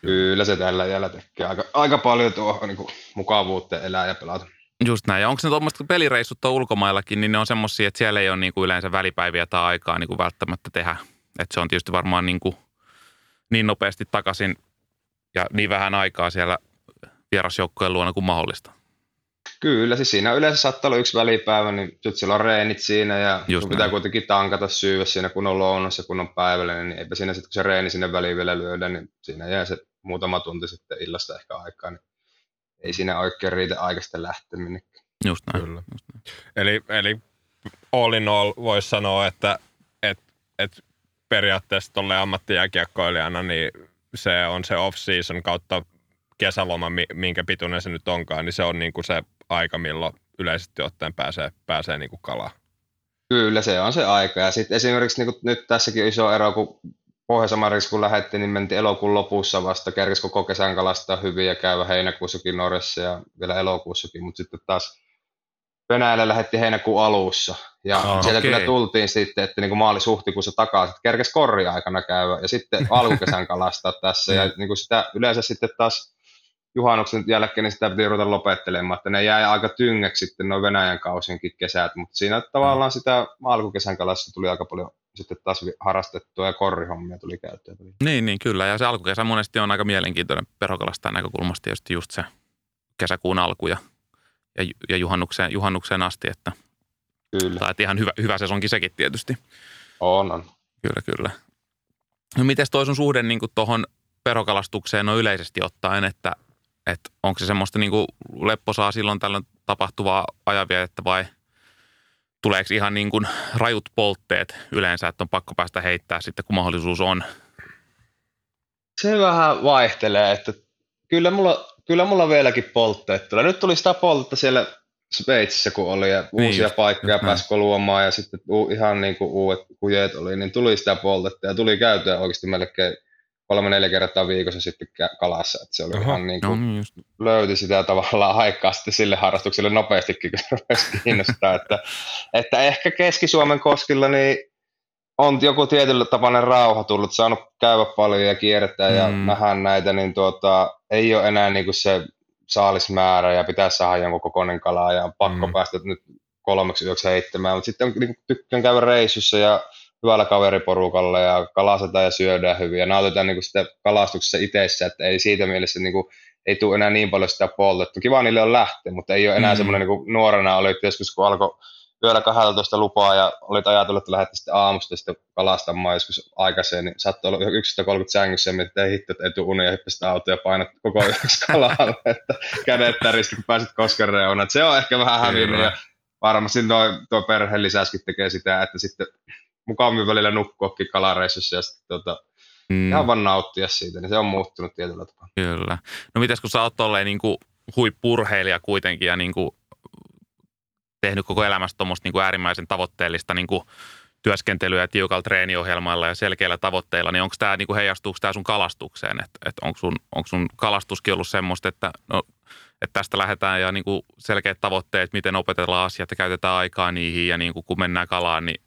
S3: Kyllä se tällä jäljellä tekee aika, aika paljon tuohon niin mukavuuteen elää ja pelata.
S1: Just näin. Ja onko ne tuommoista pelireissut tuo ulkomailla,kin niin ne on semmoisia, että siellä ei ole niin kuin yleensä välipäiviä tai aikaa niin kuin välttämättä tehdä. Että se on tietysti varmaan niin, kuin niin nopeasti takaisin ja niin vähän aikaa siellä vierasjoukkojen luona kuin mahdollista.
S3: Kyllä, siis siinä yleensä saattaa olla yksi välipäivä, niin sitten siellä on reenit siinä ja Just pitää kuitenkin tankata syyä siinä, kun on lounas ja kun on päivällinen, niin eipä siinä sitten, kun se reeni sinne väliin vielä lyödä, niin siinä jää se muutama tunti sitten illasta ehkä aikaa, niin ei siinä oikein riitä aikaista lähteä minnekään.
S1: Just näin. Kyllä. Just näin.
S2: Eli, eli all in all voisi sanoa, että et, et periaatteessa tuolle ammattijääkiekkoilijana, niin se on se off-season kautta kesäloma, minkä pituinen se nyt onkaan, niin se on niin kuin se aika, milloin yleisesti ottaen pääsee, pääsee niin kuin kalaan.
S3: Kyllä, se on se aika. Ja sitten esimerkiksi niin nyt tässäkin on iso ero, kun Pohjois-Amerikassa kun lähdettiin, niin mentiin elokuun lopussa vasta. Kerkesi koko kesän kalastaa hyvin ja käydä heinäkuussakin Norjassa ja vielä elokuussakin, mutta sitten taas Venäjälle lähdettiin heinäkuun alussa. Ja oh, sieltä okay. kyllä tultiin sitten, että niin kuin maalis-huhtikuussa takaisin, kerkesi korri-aikana käydä ja sitten alkukesän kalastaa tässä. ja niin kuin sitä yleensä sitten taas juhannuksen jälkeen niin sitä piti ruveta lopettelemaan, että ne jäi aika tyngäksi sitten noin Venäjän kausinkin kesät, mutta siinä tavallaan sitä alkukesän kalassa tuli aika paljon sitten taas harrastettua ja korrihommia tuli käyttöön.
S1: Niin, niin, kyllä. Ja se alkukesä monesti on aika mielenkiintoinen perokalastajan näkökulmasta tietysti just se kesäkuun alku ja, ja, ja juhannukseen, juhannukseen asti, että Kyllä. Tai että ihan hyvä, hyvä sesonkin sekin tietysti.
S3: On, on.
S1: Kyllä, kyllä. No miten toi sun suhde niin tuohon perokalastukseen on yleisesti ottaen, että että onko se semmoista niin kuin lepposaa silloin tällöin tapahtuvaa ajanvietettä vai tuleeko ihan niin kuin rajut poltteet yleensä, että on pakko päästä heittää sitten, kun mahdollisuus on?
S3: Se vähän vaihtelee, että kyllä mulla, kyllä mulla vieläkin poltteet tulee. Nyt tuli sitä poltta siellä Sveitsissä, kun oli ja niin uusia just, paikkoja pääsi koluamaan ja sitten ihan niin kuin uudet kujeet oli, niin tuli sitä poltetta ja tuli käytyä oikeasti melkein kolme neljä kertaa viikossa sitten kalassa, että se oli Oho, ihan niin kuin, no niin just. löyti sitä tavallaan aikaa sitten sille harrastukselle nopeastikin, kun se kiinnostaa, että, että ehkä Keski-Suomen koskilla niin on joku tietyllä tapainen rauha tullut, saanut käydä paljon ja kiertää mm. ja nähdä näitä, niin tuota, ei ole enää niin kuin se saalismäärä ja pitää saada jonkun kokoinen kalaa ja on pakko mm. päästä nyt kolmeksi yöksi heittämään, mutta sitten niin tykkään käydä reissussa ja hyvällä kaveriporukalla ja kalastetaan ja syödään hyvin ja nautitaan niin kuin sitä kalastuksessa itsessä, että ei siitä mielessä niin kuin, ei tule enää niin paljon sitä poltettu. Kiva niille on lähteä, mutta ei ole enää mm. semmoinen niin kuin nuorena oli, että joskus kun alkoi yöllä 12 lupaa ja olit ajatellut, että lähdette sitten aamusta sitten kalastamaan joskus aikaisemmin, niin saattoi olla 11.30 sängyssä ja että ei hitto, että ei tule unia, hyppäsit auto ja painat koko yöksi kalalle, että kädet täristi, kun pääsit kosken reunaan. Se on ehkä vähän hävinnyt ja varmasti tuo, tuo perheen lisäskin tekee sitä, että sitten mukavammin välillä nukkuakin kalareissussa ja sitten tota, mm. ihan vaan nauttia siitä, niin se on muuttunut tietyllä tapaa.
S1: Kyllä. No mitäs kun sä oot tolleen niin kuin huippurheilija kuitenkin ja niin kuin tehnyt koko elämästä tuommoista niin äärimmäisen tavoitteellista niin kuin työskentelyä ja tiukalla treeniohjelmalla ja selkeillä tavoitteilla, niin onko tämä, niin kuin heijastuuko tämä sun kalastukseen? Että et onko, sun, onko sun kalastuskin ollut semmoista, että, no, että tästä lähdetään ja niin kuin selkeät tavoitteet, miten opetellaan asiat ja käytetään aikaa niihin ja niin kuin kun mennään kalaan, niin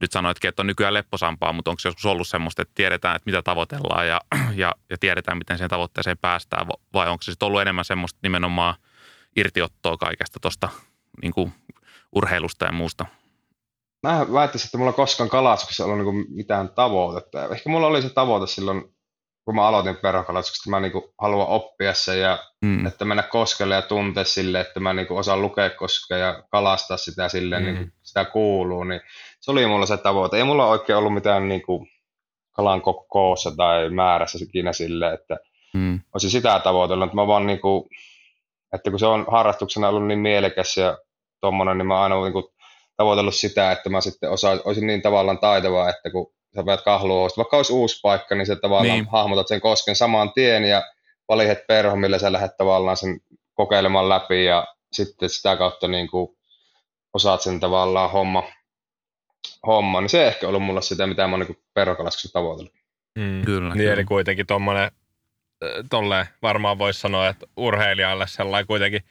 S1: nyt sanoitkin, että on nykyään lepposampaa, mutta onko joskus ollut semmoista, että tiedetään, että mitä tavoitellaan ja, ja, ja tiedetään, miten sen tavoitteeseen päästään, vai onko se sitten ollut enemmän semmoista nimenomaan irtiottoa kaikesta tuosta niin urheilusta ja muusta?
S3: Mä väittäisin, että mulla koskaan kalastuksessa ollut niin mitään tavoitetta. Ehkä mulla oli se tavoite silloin, kun mä aloitin perhokalastuksesta, että mä niin haluan oppia sen ja mm. että mennä koskelle ja tuntea sille, että mä niin osaan lukea koskea ja kalastaa sitä silleen, mm. niin sitä kuuluu, niin se oli mulla se tavoite. Ei mulla oikein ollut mitään niin kuin kalan koossa tai määrässä ikinä sille, että mm. olisin sitä tavoitellut. Mä vaan niin kuin, että kun se on harrastuksena ollut niin mielekäs ja tuommoinen, niin mä aina niin kuin tavoitellut sitä, että mä sitten osa, olisin niin tavallaan taitavaa, että kun sä vedät kahlua, vaikka olisi uusi paikka, niin se tavallaan niin. hahmotat sen kosken saman tien ja valihet perho, millä sä lähdet tavallaan sen kokeilemaan läpi ja sitten sitä kautta niin kuin osaat sen tavallaan homma, homma, niin se ehkä ollut mulla sitä, mitä mä oon niin perokalastuksessa tavoitellut.
S2: Mm. Kyllä, niin, kyllä. eli kuitenkin tuommoinen, tolle varmaan voisi sanoa, että urheilijalle sellainen kuitenkin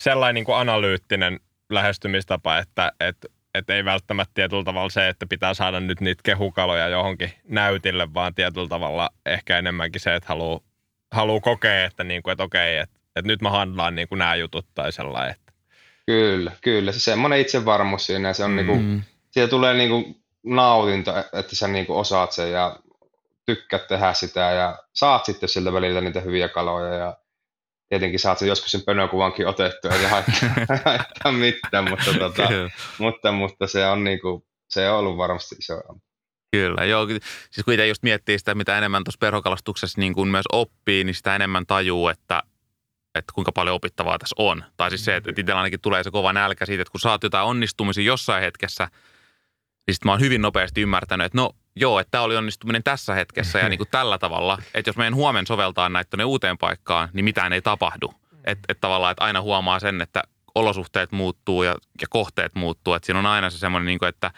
S2: sellainen niin kuin analyyttinen lähestymistapa, että, että, että ei välttämättä tietyllä tavalla se, että pitää saada nyt niitä kehukaloja johonkin näytille, vaan tietyllä tavalla ehkä enemmänkin se, että haluaa haluaa kokea, että, niin kuin, että okei, että, että nyt mä handlaan niin kuin nämä jutut tai sellainen. Että.
S3: Kyllä, kyllä. Se semmoinen itsevarmuus siinä, se on niinku- mm. niin kuin, siitä tulee niin kuin nautinto, että sä niin kuin osaat sen ja tykkäät tehdä sitä ja saat sitten siltä välillä niitä hyviä kaloja ja tietenkin saat sen joskus sen pönökuvankin otettua, ja haittaa mitään, mutta, tota, mutta, mutta, se on niin kuin, se on ollut varmasti iso
S1: Kyllä, joo. Siis kun itse just miettii sitä, mitä enemmän tuossa perhokalastuksessa niin kuin myös oppii, niin sitä enemmän tajuu, että, että kuinka paljon opittavaa tässä on. Tai siis se, että itsellä ainakin tulee se kova nälkä siitä, että kun saat jotain onnistumisia jossain hetkessä, niin sitten mä oon hyvin nopeasti ymmärtänyt, että no joo, että tämä oli onnistuminen tässä hetkessä ja niin kuin tällä tavalla, että jos meidän huomen soveltaa näitä tuonne uuteen paikkaan, niin mitään ei tapahdu. Että et tavallaan, että aina huomaa sen, että olosuhteet muuttuu ja, ja kohteet muuttuu. Että siinä on aina se semmoinen, niin kuin, että,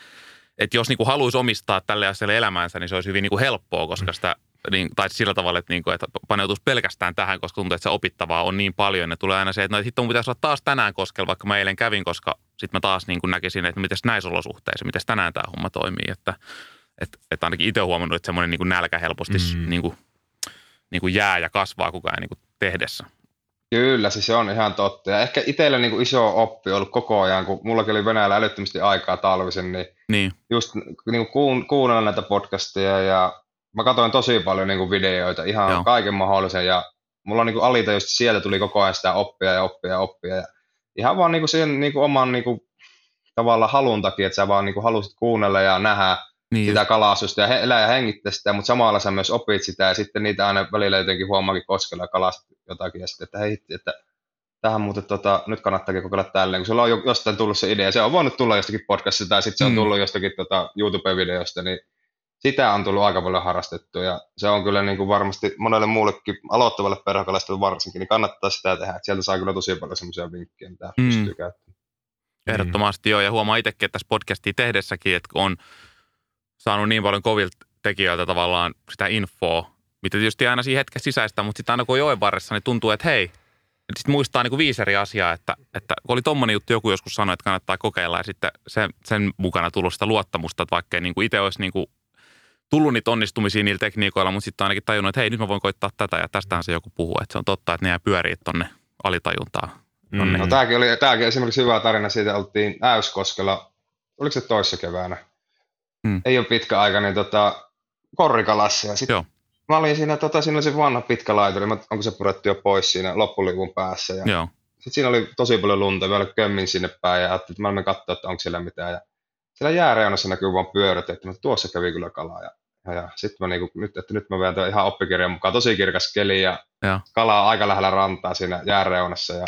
S1: että jos niin kuin haluaisi omistaa tälle asialle elämäänsä, niin se olisi hyvin niin kuin helppoa, koska sitä, niin, tai sillä tavalla, että, niin kuin, että paneutuisi pelkästään tähän, koska tuntuu, että se opittavaa on niin paljon. Ja tulee aina se, että no, hitto mun pitäisi olla taas tänään koskella, vaikka mä eilen kävin, koska sitten mä taas niin kuin näkisin, että miten näissä olosuhteissa, miten tänään tämä homma toimii. Että, että, että ainakin itse huomannut, että semmoinen niin nälkä helposti mm. niin kuin, niin kuin jää ja kasvaa koko ajan niin kuin tehdessä.
S3: Kyllä, siis se on ihan totta. Ja ehkä itsellä niin kuin iso oppi on ollut koko ajan, kun mullakin oli Venäjällä älyttömästi aikaa talvisen, niin, niin. just niin kuin kuunnella näitä podcasteja ja mä katsoin tosi paljon niin kuin videoita, ihan Joo. kaiken mahdollisen ja mulla on niin kuin alita just sieltä tuli koko ajan sitä oppia ja oppia ja oppia ja ihan vaan niin kuin siihen niin kuin oman niin kuin, tavallaan halun takia, että sä vaan niin kuin halusit kuunnella ja nähdä niin. sitä kalastusta ja elää ja hengittää sitä, mutta samalla sä myös opit sitä ja sitten niitä aina välillä jotenkin huomaakin koskella ja kalastaa jotakin ja sitten, että hei, että tähän muuten tota, nyt kannattaakin kokeilla tälleen, kun sulla on jo jostain tullut se idea, se on voinut tulla jostakin podcastista tai sitten se on mm. tullut jostakin tota, YouTube-videosta, niin sitä on tullut aika paljon harrastettua ja se on kyllä niin kuin varmasti monelle muullekin aloittavalle perhokalastajalle varsinkin, niin kannattaa sitä tehdä, että sieltä saa kyllä tosi paljon semmoisia vinkkejä, mitä mm. pystyy käyttämään.
S1: Ehdottomasti mm. joo, ja huomaa itsekin, että tässä podcastia tehdessäkin, että on saanut niin paljon kovilta tekijöiltä tavallaan sitä infoa, mitä tietysti aina siinä hetkessä sisäistä, mutta sitten aina kun on joen varressa, niin tuntuu, että hei, sitten muistaa niin kuin viisi eri asiaa, että, että kun oli tommonen juttu, joku joskus sanoi, että kannattaa kokeilla ja sitten sen, sen mukana tullut sitä luottamusta, että vaikka niin kuin itse olisi niin kuin tullut niitä onnistumisia niillä tekniikoilla, mutta sitten ainakin tajunnut, että hei, nyt mä voin koittaa tätä ja tästähän se joku puhuu, että se on totta, että ne jää pyörii tonne alitajuntaan.
S3: Mm. No, tämäkin oli tämäkin esimerkiksi hyvä tarina, siitä oltiin Äyskoskella, oliko se toissa keväänä, mm. ei ole pitkä aika, niin tota, korrikalassa. Ja sit Joo. Mä olin siinä, tota, siinä oli se vanha pitkä laituri, onko se purettu jo pois siinä loppulivun päässä. Ja Joo. Sitten siinä oli tosi paljon lunta, vielä kömmin sinne päin ja ajattelin, että mä menen katsoa, että onko siellä mitään. Ja siellä jääreunassa näkyy vaan pyörät, että tuossa kävi kyllä kalaa. Ja, ja, ja sitten mä niinku, nyt, että nyt mä vedän ihan oppikirjan mukaan, tosi kirkas keli ja, ja. kalaa aika lähellä rantaa siinä jääreunassa. Ja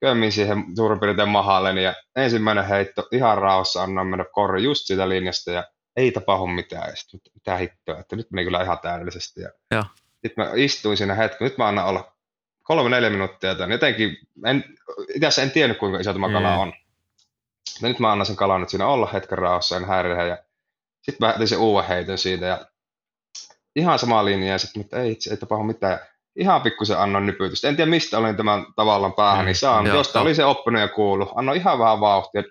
S3: kömmin siihen suurin piirtein mahalle, ja ensimmäinen heitto ihan rauhassa annan mennä korri just siitä linjasta, ja ei tapahdu mitään, ja sitten mitä hittoa, että nyt meni kyllä ihan täydellisesti. Ja, ja. Sitten mä istuin siinä hetken, nyt mä annan olla kolme neljä minuuttia tämän. Jotenkin, en, itse en tiennyt kuinka iso tämä mm. kala on. Ja nyt mä annan sen kalan nyt siinä olla hetken rauhassa, en häiriä, ja sitten mä tein sen uuden heiton siitä, ja ihan sama linja, ja sitten, että ei itse, ei tapahdu mitään ihan pikkusen annoin nypytystä. En tiedä mistä olin tämän tavallaan päähän, niin saan. Joo, Josta oli se oppinut ja kuulu. Annoin ihan vähän vauhtia,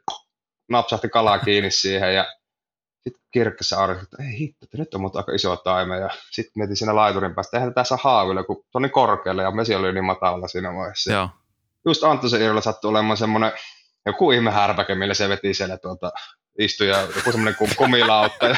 S3: napsahti kalaa kiinni siihen ja sitten kirkkassa aurinko, että ei hitto, että nyt on mutta aika iso taime. Ja sitten mietin siinä laiturin päästä, eihän tässä haavilla, kun se on niin korkealle ja mesi oli niin matalalla siinä vaiheessa. Joo. Just Anttosen Irla sattui olemaan semmoinen joku ihme härpäke, millä se veti siellä tuota istui ja joku semmoinen kumilautta. Ja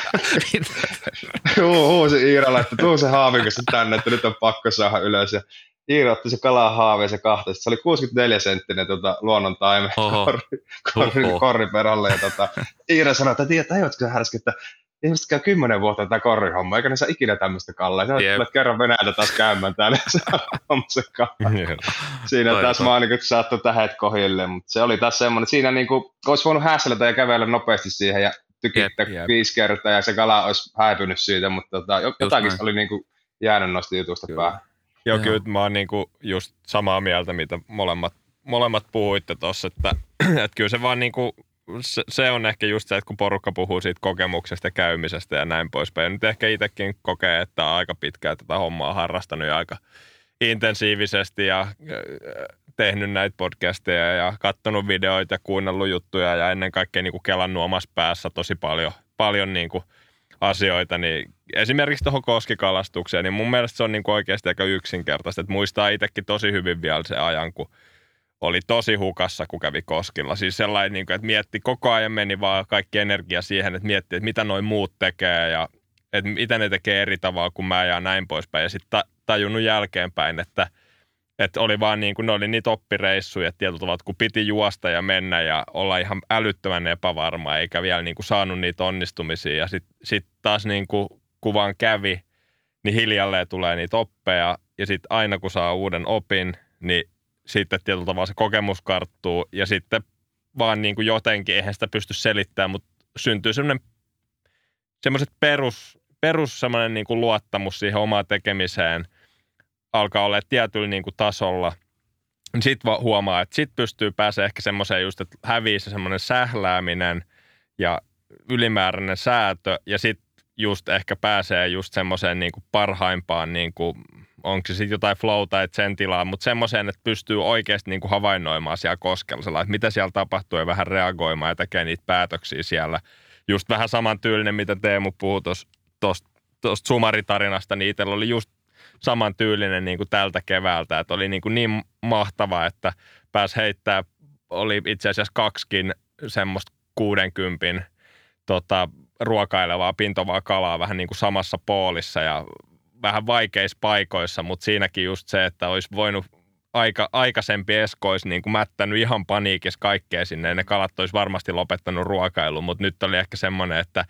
S3: huusi Iiralle, että tuu se haavikasta tänne, että nyt on pakko saada ylös. Ja Iira otti se kalaa haaveen se kahta. Se oli 64 senttinen tota, luonnon taime korri, korri, korri perälle. Ja tota, Iira sanoi, että tiedät, tajuatko härskin, että ihmiset käy kymmenen vuotta tätä korrihommaa, eikä ne saa ikinä tämmöistä kallaa. Sä yep. tulet kerran Venäjältä taas käymään täällä ja saa se Siinä taas mä niin saattoi tähet kohille, mutta se oli taas semmoinen, siinä niin kuin, olisi voinut hässätä ja kävellä nopeasti siihen ja tykittää yep, yep. viisi kertaa ja se kala olisi häipynyt siitä, mutta tota, jotakin oli niin kuin jäänyt noista jutusta kyllä. päähän.
S2: Joo, kyllä mä oon niin kuin just samaa mieltä, mitä molemmat, molemmat puhuitte tuossa, että, että kyllä se vaan niin kuin se, se on ehkä just se, että kun porukka puhuu siitä kokemuksesta ja käymisestä ja näin poispäin. Nyt ehkä itsekin kokee, että on aika pitkään tätä hommaa harrastanut ja aika intensiivisesti ja äh, tehnyt näitä podcasteja ja katsonut videoita ja kuunnellut juttuja ja ennen kaikkea niin kuin kelannut omassa päässä tosi paljon, paljon niin kuin asioita, niin esimerkiksi tuohon koskikalastukseen, niin mun mielestä se on niin kuin oikeasti aika yksinkertaista. Että muistaa itsekin tosi hyvin vielä se ajan, kun oli tosi hukassa, kun kävi koskilla. Siis sellainen, niin kuin, että mietti koko ajan meni vaan kaikki energia siihen, että mietti, että mitä noin muut tekee ja että mitä ne tekee eri tavalla kuin mä ja näin poispäin. Ja sitten tajunnut jälkeenpäin, että, että oli vaan niin kuin, ne oli niitä oppireissuja tietyllä tavalla, kun piti juosta ja mennä ja olla ihan älyttömän epävarma, eikä vielä niin kuin saanut niitä onnistumisia. Ja sitten sit taas niin kuin kuvan kävi, niin hiljalleen tulee niitä oppeja ja sitten aina kun saa uuden opin, niin sitten tietyllä tavalla se kokemus karttuu ja sitten vaan niin kuin jotenkin, eihän sitä pysty selittämään, mutta syntyy semmoinen semmoiset perus, perus semmoinen niin kuin luottamus siihen omaan tekemiseen alkaa olla tietyllä niin kuin tasolla. Sitten huomaa, että sitten pystyy pääsemään ehkä semmoiseen just, että hävii se semmoinen sählääminen ja ylimääräinen säätö ja sitten just ehkä pääsee just semmoiseen niin kuin parhaimpaan, niin kuin, onko se sitten jotain flow tai sen tilaa, mutta semmoiseen, että pystyy oikeasti niin kuin havainnoimaan siellä koskella, että mitä siellä tapahtuu ja vähän reagoimaan ja tekee niitä päätöksiä siellä. Just vähän samantyylinen, mitä Teemu puhui tuosta sumaritarinasta, niin itsellä oli just samantyylinen niin kuin tältä keväältä, että oli niin, kuin niin mahtava, että pääsi heittää, oli itse asiassa kaksikin semmoista 60 tota, ruokailevaa, pintovaa kalaa vähän niin kuin samassa poolissa ja vähän vaikeissa paikoissa, mutta siinäkin just se, että olisi voinut aika, aikaisempi esko olisi niin kuin mättänyt ihan paniikissa kaikkea sinne ja ne kalat olisi varmasti lopettanut ruokailun, mutta nyt oli ehkä semmoinen, että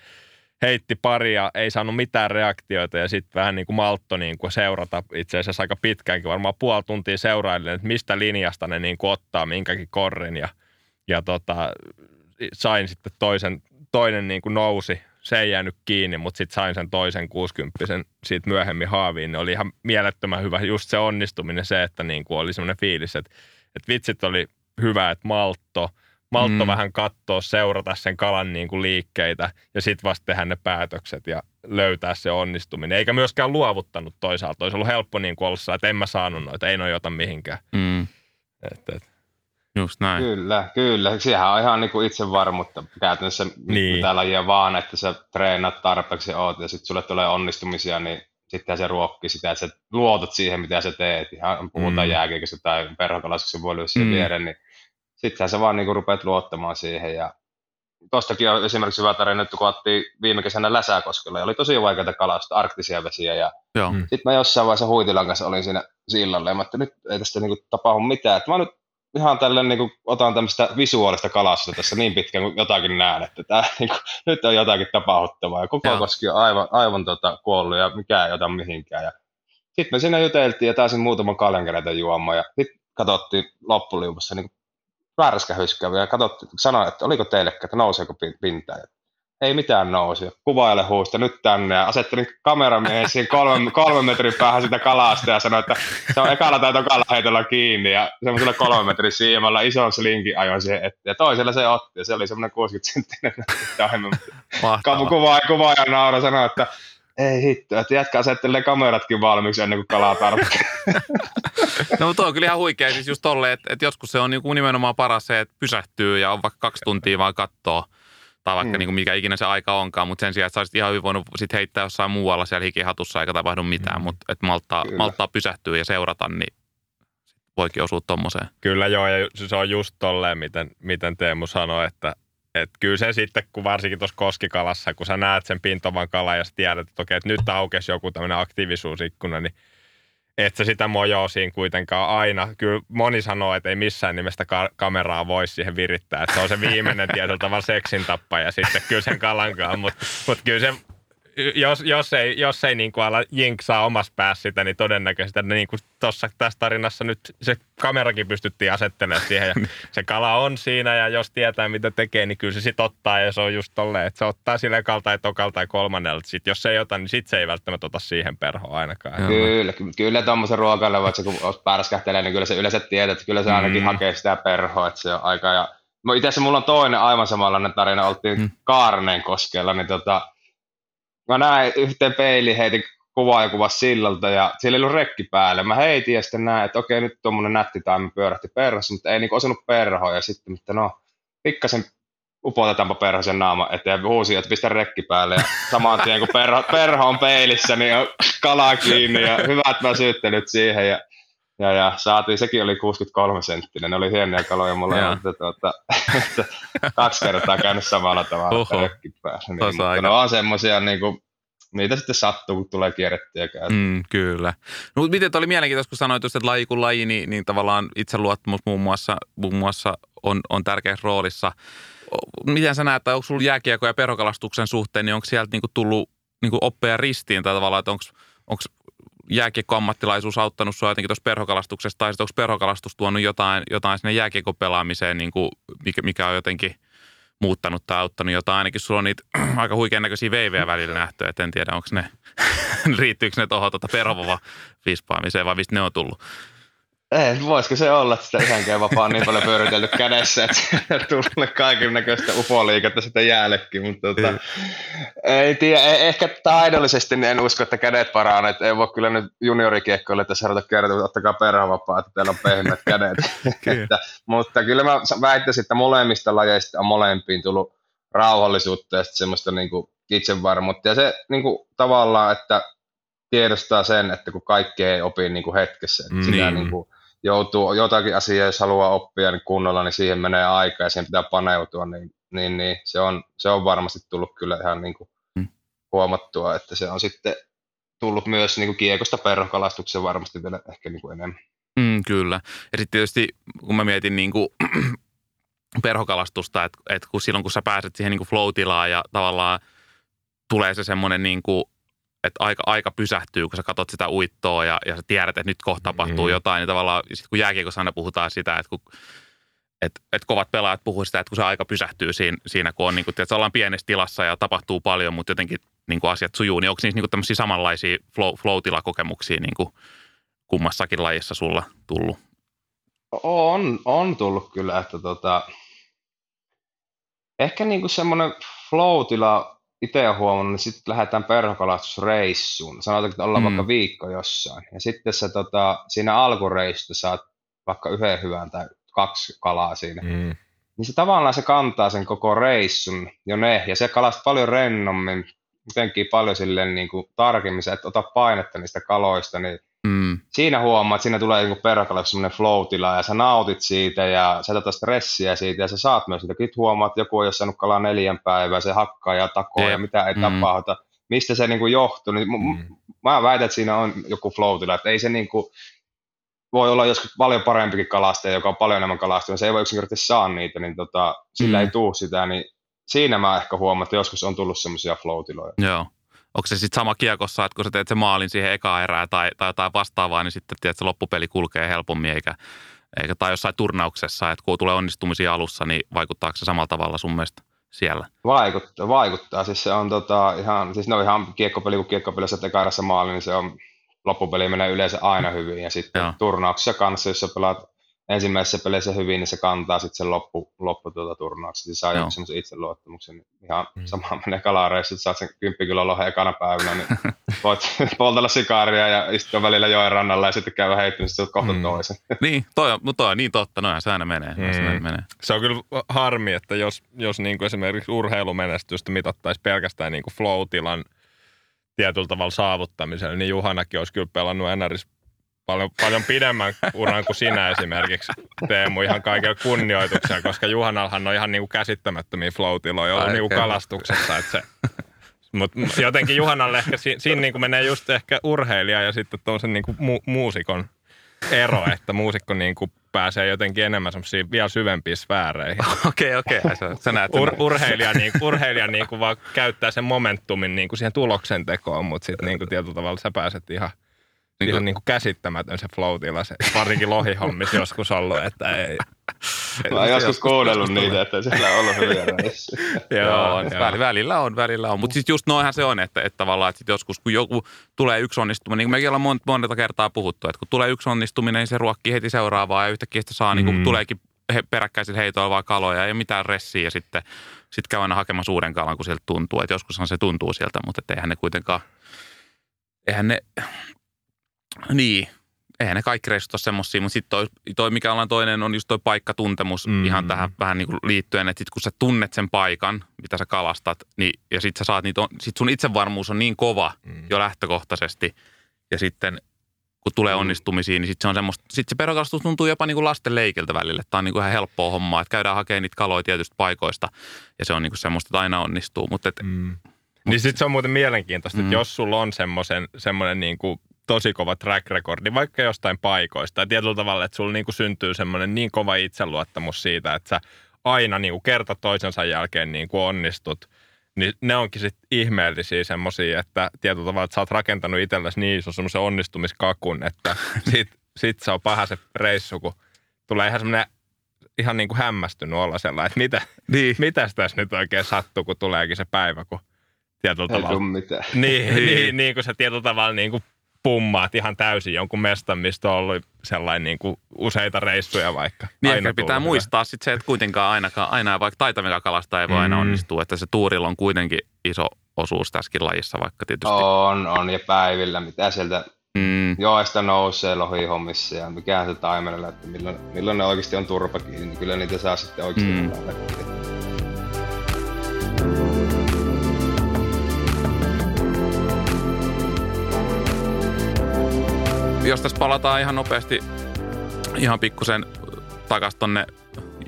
S2: heitti paria, ei saanut mitään reaktioita ja sitten vähän niin kuin maltto niin kuin seurata itse asiassa aika pitkäänkin, varmaan puoli tuntia seurailin, että mistä linjasta ne niin kuin ottaa minkäkin korrin ja, ja tota, sain sitten toisen, toinen niin kuin nousi, se ei jäänyt kiinni, mutta sitten sain sen toisen 60 siitä myöhemmin haaviin. Ne oli ihan mielettömän hyvä, just se onnistuminen, se, että niin kuin oli semmoinen fiilis, että, että vitsit oli hyvä, että maltto, maltto mm. vähän katsoa, seurata sen kalan niin kuin liikkeitä ja sitten vasta tehdä ne päätökset ja löytää se onnistuminen. Eikä myöskään luovuttanut toisaalta. Olisi ollut helppo niin kuin olla, että en mä saanut noita, ei noin jota mihinkään. Mm. Et, et.
S1: Just näin.
S3: Kyllä, kyllä. Sehän on ihan niin kuin itsevarmuutta käytännössä niin. mitä lajia vaan, että sä treenat tarpeeksi oot ja sitten sulle tulee onnistumisia, niin sitten se ruokki sitä, että sä luotat siihen, mitä sä teet. Ihan puhutaan mm. jääkiekossa tai perhokalastuksessa voi mm. viereen, niin sittenhän sä vaan niin rupeat luottamaan siihen. Ja tuostakin on esimerkiksi hyvä tarina, että kun otettiin viime kesänä Läsäkoskella ja oli tosi vaikeita kalastaa, arktisia vesiä. Ja mm. sitten mä jossain vaiheessa Huitilan kanssa olin siinä sillalle ja mä että nyt ei tästä niin tapahdu mitään. Että mä nyt ihan tälle niin kuin, otan tämmöistä visuaalista kalastusta tässä niin pitkään kuin jotakin näen, että tämä, niin kuin, nyt on jotakin tapahtuttavaa ja koko Joo. koski on aivan, aivan tota, kuollut ja mikään ei ota mihinkään. Ja sitten me siinä juteltiin ja taisin muutaman kalenkereita juomaan ja sitten katsottiin loppuliuvussa niin värskähyskää ja katsottiin, sanoin, että oliko teille, että nouseeko pinta. Ei mitään nousi. Kuvaile huusta nyt tänne ja asettelin kameramiehen siihen kolme, kolme metrin päähän sitä kalasta ja sanoin, että se on ekalla tai tokalla heitolla kiinni ja semmoisella kolme metrin siimalla ison slinkin ajoin siihen eteen. Ja toisella se otti ja se oli semmoinen 60 senttinen. Kuvaaja, kuvaaja naura sanoi, että ei hitto, että jätkä asettelee kameratkin valmiiksi ennen kuin kalaa tarvitsee.
S1: no mutta on kyllä ihan huikea siis just tolle, että, että joskus se on niin kuin nimenomaan paras se, että pysähtyy ja on vaikka kaksi tuntia vaan kattoo tai vaikka mm. niin kuin mikä ikinä se aika onkaan, mutta sen sijaan, että sä ihan hyvin voinut sit heittää jossain muualla siellä hikihatussa eikä tapahdu mitään, mm. mutta että malttaa, malttaa pysähtyä ja seurata, niin voikin osua tuommoiseen.
S2: Kyllä joo, ja se on just tolleen, miten, miten Teemu sanoi, että että kyllä se sitten, kun varsinkin tuossa koskikalassa, kun sä näet sen pintovan kalan ja sä tiedät, että okei, että nyt aukesi joku tämmöinen aktiivisuusikkuna, niin et sä sitä mojoa siinä kuitenkaan aina. Kyllä moni sanoo, että ei missään nimestä ka- kameraa voi siihen virittää. Että se on se viimeinen tietyllä tavalla seksin tappaja sitten kyllä sen kalankaan. Mutta mut kyllä se jos, jos ei, jos ei niin kuin ala jinksaa omassa päässä sitä, niin todennäköisesti niin kuin tossa, tässä tarinassa nyt se kamerakin pystyttiin asettelemaan siihen ja se kala on siinä ja jos tietää mitä tekee, niin kyllä se sitten ottaa ja se on just tolleen, että se ottaa sille ekalta tai tokalta tai kolmannelta. Sitten jos se ei ota, niin sitten se ei välttämättä ota siihen perhoon ainakaan.
S3: Kyllä, kyllä tuommoisen ruokalle, että se kun pärskähtelee, niin kyllä se yleensä tietää, että kyllä se ainakin mm. hakee sitä perhoa, että se on aika ja itse asiassa mulla on toinen aivan samanlainen tarina, oltiin mm. Kaarneen koskella, niin tota, mä näin yhteen peiliin, heitin kuvaa ja kuva sillalta ja siellä ei ollut rekki päällä. Mä heitin ja sitten näin, että okei, nyt tuommoinen nätti taimi pyörähti perhossa, mutta ei niinku osunut perhoa ja sitten, että no, pikkasen upotetaanpa perhosen naama eteen, huusi, että pistä rekki päälle. Ja saman tien kun perho, perho on peilissä, niin on kala kiinni ja hyvät väsyttelyt siihen. Ja, ja, ja saatiin, sekin oli 63 senttinen, ne oli hienoja kaloja mulle, mutta tuota, että kaksi kertaa käynyt samalla tavalla Oho. päällä. Niin, mutta ne on semmoisia niin kuin, niitä sitten sattuu, kun tulee kierrettyä
S1: mm, Kyllä. No, mutta miten oli mielenkiintoista, kun sanoit, että laji kuin laji, niin, niin tavallaan itseluottamus muun muassa, muun muassa on, on tärkeässä roolissa. Miten sä näet, että onko sulla jääkiekko ja perhokalastuksen suhteen, niin onko sieltä niinku tullut niinku oppeja ristiin tai tavallaan, että onko jääkiekko-ammattilaisuus auttanut sinua jotenkin tuossa perhokalastuksessa, tai onko perhokalastus tuonut jotain, jotain sinne jääkiekko-pelaamiseen, niin kuin, mikä, mikä on jotenkin muuttanut tai auttanut jotain. Ainakin sulla on niitä aika huikean näköisiä veivejä välillä nähty, että en tiedä, onko ne, riittyykö ne tuohon tuota perhovova vispaamiseen vai mistä ne on tullut.
S3: Ei, voisiko se olla, että sitä yhdenkään vapaa on niin paljon pyöritelty kädessä, että tulee kaiken näköistä ufoliikettä sitten jäällekin, mutta tota, ei. tiedä, e- ehkä taidollisesti niin en usko, että kädet paranee, että ei voi kyllä nyt juniorikiekkoille tässä ruveta kertoa, että ottakaa perhavapaa, että teillä on pehmeät kädet, että, mutta kyllä mä väittäisin, että molemmista lajeista on molempiin tullut rauhallisuutta ja semmoista niin kuin itsevarmuutta. Ja se niin kuin, tavallaan, että tiedostaa sen, että kun kaikki ei opi niin kuin hetkessä, että mm, sitä niin. Niin kuin, joutuu jotakin asiaa, jos haluaa oppia niin kunnolla, niin siihen menee aika ja siihen pitää paneutua, niin, niin, niin se, on, se on varmasti tullut kyllä ihan niin kuin mm. huomattua, että se on sitten tullut myös niin kuin kiekosta perhokalastukseen varmasti vielä ehkä niin kuin enemmän.
S1: Mm, kyllä. Ja sitten tietysti kun mä mietin niin kuin perhokalastusta, että, että kun silloin kun sä pääset siihen niin kuin flow-tilaan ja tavallaan tulee se semmoinen niin kuin että aika, aika pysähtyy, kun sä katsot sitä uittoa ja, ja sä tiedät, että nyt kohta tapahtuu mm. jotain, niin tavallaan sit kun jääkiekossa aina puhutaan sitä, että kun et, et kovat pelaajat puhuu sitä, että kun se aika pysähtyy siinä, siinä kun on, niin kuin, että ollaan pienessä tilassa ja tapahtuu paljon, mutta jotenkin niin kuin asiat sujuu, niin onko niissä niin kuin tämmöisiä samanlaisia flow, flow-tilakokemuksia niin kuin kummassakin lajissa sulla tullut?
S3: On, on tullut kyllä, että tota, ehkä niin kuin semmoinen flow-tila itse olen huomannut, niin sitten lähdetään perhokalastusreissuun. Sanotaan, että ollaan mm. vaikka viikko jossain. Ja sitten se, tota, siinä alkureissusta saat vaikka yhden hyvän tai kaksi kalaa siinä. Mm. Niin se tavallaan se kantaa sen koko reissun jo ne. Ja se kalastaa paljon rennommin, jotenkin paljon silleen niin kuin tarkemmin, että ota painetta niistä kaloista, niin Mm. Siinä huomaa, että siinä tulee niin perkale semmoinen flow ja sä nautit siitä ja sä tätä stressiä siitä ja sä saat myös niitä. Sitten huomaa, että joku ei ole saanut kalaa neljän päivää, se hakkaa ja takoo ja mitä ei mm. tapahdu. Mistä se niin kuin johtuu? Niin mm. Mä väitän, että siinä on joku flow että ei se niin kuin, voi olla joskus paljon parempikin kalastaja, joka on paljon enemmän kalastunut, se ei voi yksinkertaisesti saa niitä, niin tota, sillä mm. ei tuu sitä, niin siinä mä ehkä huomaan, että joskus on tullut semmoisia flow
S1: Joo onko se sitten sama kiekossa, että kun sä teet se maalin siihen eka erään tai, tai jotain vastaavaa, niin sitten tiedät, että se loppupeli kulkee helpommin eikä, eikä tai jossain turnauksessa, että kun tulee onnistumisia alussa, niin vaikuttaako se samalla tavalla sun mielestä siellä?
S3: Vaikuttaa, vaikuttaa. Siis se on tota, ihan, siis ne on ihan kiekkopeli, kun kiekkopelissä eka erässä maali, niin se on, loppupeli menee yleensä aina hyvin. Ja sitten Joo. turnauksessa kanssa, jos sä pelaat ensimmäisessä peleissä hyvin, niin se kantaa sitten sen loppu, loppu tuota turnauksesta. Se saa joku semmoisen itseluottamuksen. Ihan mm. sama menee kalareissa, että saat sen 10 kilon lohen ekana päivänä, niin voit poltella sikaria ja istua välillä joen rannalla ja sitten käydä heittämässä niin kohta mm. toisen.
S1: niin, toi on, mutta toi on niin totta, noin se aina menee. Mm. Se, menee.
S2: se on kyllä harmi, että jos, jos niin kuin esimerkiksi urheilumenestystä mitattaisiin pelkästään niin kuin flow-tilan tietyllä tavalla saavuttamisella, niin Juhanakin olisi kyllä pelannut NRS paljon, paljon pidemmän uran kuin sinä esimerkiksi, Teemu, ihan kaikilla kunnioituksella, koska Juhanallahan on ihan niin kuin käsittämättömiä flow-tiloja ollut niin kuin kalastuksessa, että se, mutta jotenkin Juhanalle ehkä si, siinä niin kuin menee just ehkä urheilija ja sitten tuollaisen niin kuin mu- muusikon ero, että muusikko niin kuin pääsee jotenkin enemmän semmoisiin vielä syvempiin sfääreihin.
S1: Okei, okei. Okay, okay. Sä näet
S2: Ur, urheilija, niin, urheilija niin kuin vaan käyttää sen momentumin niin kuin siihen tuloksen tekoon, mutta sitten niin kuin tietyllä tavalla sä pääset ihan – niin ihan niin kuin käsittämätön se flow se varsinkin lohihommissa joskus ollut, että ei.
S3: Mä oon joskus kuunnellut niitä, että siellä on ollut hyviä
S1: Joo, on, joo. välillä on, välillä on. Mutta sitten just noinhan se on, että, että tavallaan että sit joskus kun joku tulee yksi onnistuminen, niin kuin mekin ollaan monta, monta kertaa puhuttu, että kun tulee yksi onnistuminen, niin se ruokkii heti seuraavaa ja yhtäkkiä sitä saa, mm. niin kuin tuleekin he, peräkkäisin heitoilla vaan kaloja, ei mitään ressiä ja sitten sit käy aina hakemassa uuden kalan, kun sieltä tuntuu. Että joskushan se tuntuu sieltä, mutta eihän ne kuitenkaan, eihän ne niin, eihän ne kaikki reissut ole semmosia, mutta sitten toi, toi, mikä ollaan toinen, on just toi paikkatuntemus mm. ihan tähän vähän niin kuin liittyen, että sit kun sä tunnet sen paikan, mitä sä kalastat, niin, ja sit sä saat niitä, sit sun itsevarmuus on niin kova mm. jo lähtökohtaisesti, ja sitten kun tulee mm. onnistumisiin, niin sitten se on semmoista, sit se perokalastus tuntuu jopa niin kuin lasten leikiltä välillä. Tämä on niin kuin ihan helppoa hommaa, että käydään hakemaan niitä kaloja tietystä paikoista, ja se on niin kuin semmoista, että aina onnistuu. Mutta et, mm.
S2: Niin sitten se on muuten mielenkiintoista, mm. että jos sulla on semmoisen, semmoinen niin kuin tosi kova track recordi, vaikka jostain paikoista, ja tietyllä tavalla, että sulla niin kuin syntyy semmoinen niin kova itseluottamus siitä, että sä aina niin kuin kerta toisensa jälkeen niin kuin onnistut, niin ne onkin sitten ihmeellisiä semmoisia, että tietyllä tavalla, että sä oot rakentanut itsellesi niin iso semmoisen onnistumiskakun, että sit, sit se on paha se reissu, kun tulee ihan semmoinen ihan niin kuin hämmästynyt olla sellainen, että mitä, niin. mitäs tässä nyt oikein sattuu, kun tuleekin se päivä, kun tietyllä
S3: Ei
S2: tavalla.
S3: mitään.
S2: Niin, niin, niin, niin kuin sä tietyllä tavalla niin kuin pummaat ihan täysin jonkun mestan, mistä on ollut sellainen niin kuin useita reissuja vaikka.
S1: Niin aina pitää hyvä. muistaa sitten se, että kuitenkaan ainakaan, aina vaikka taitavilla kalasta ei voi mm. aina onnistua, että se tuurilla on kuitenkin iso osuus tässäkin lajissa vaikka tietysti.
S3: On, on ja päivillä, mitä sieltä mm. joesta nousee lohihommissa ja mikä se taimerilla, että milloin, milloin ne oikeasti on turpa kiinni, niin kyllä niitä saa sitten oikeasti mm.
S1: Jos tässä palataan ihan nopeasti ihan pikkusen takaisin tonne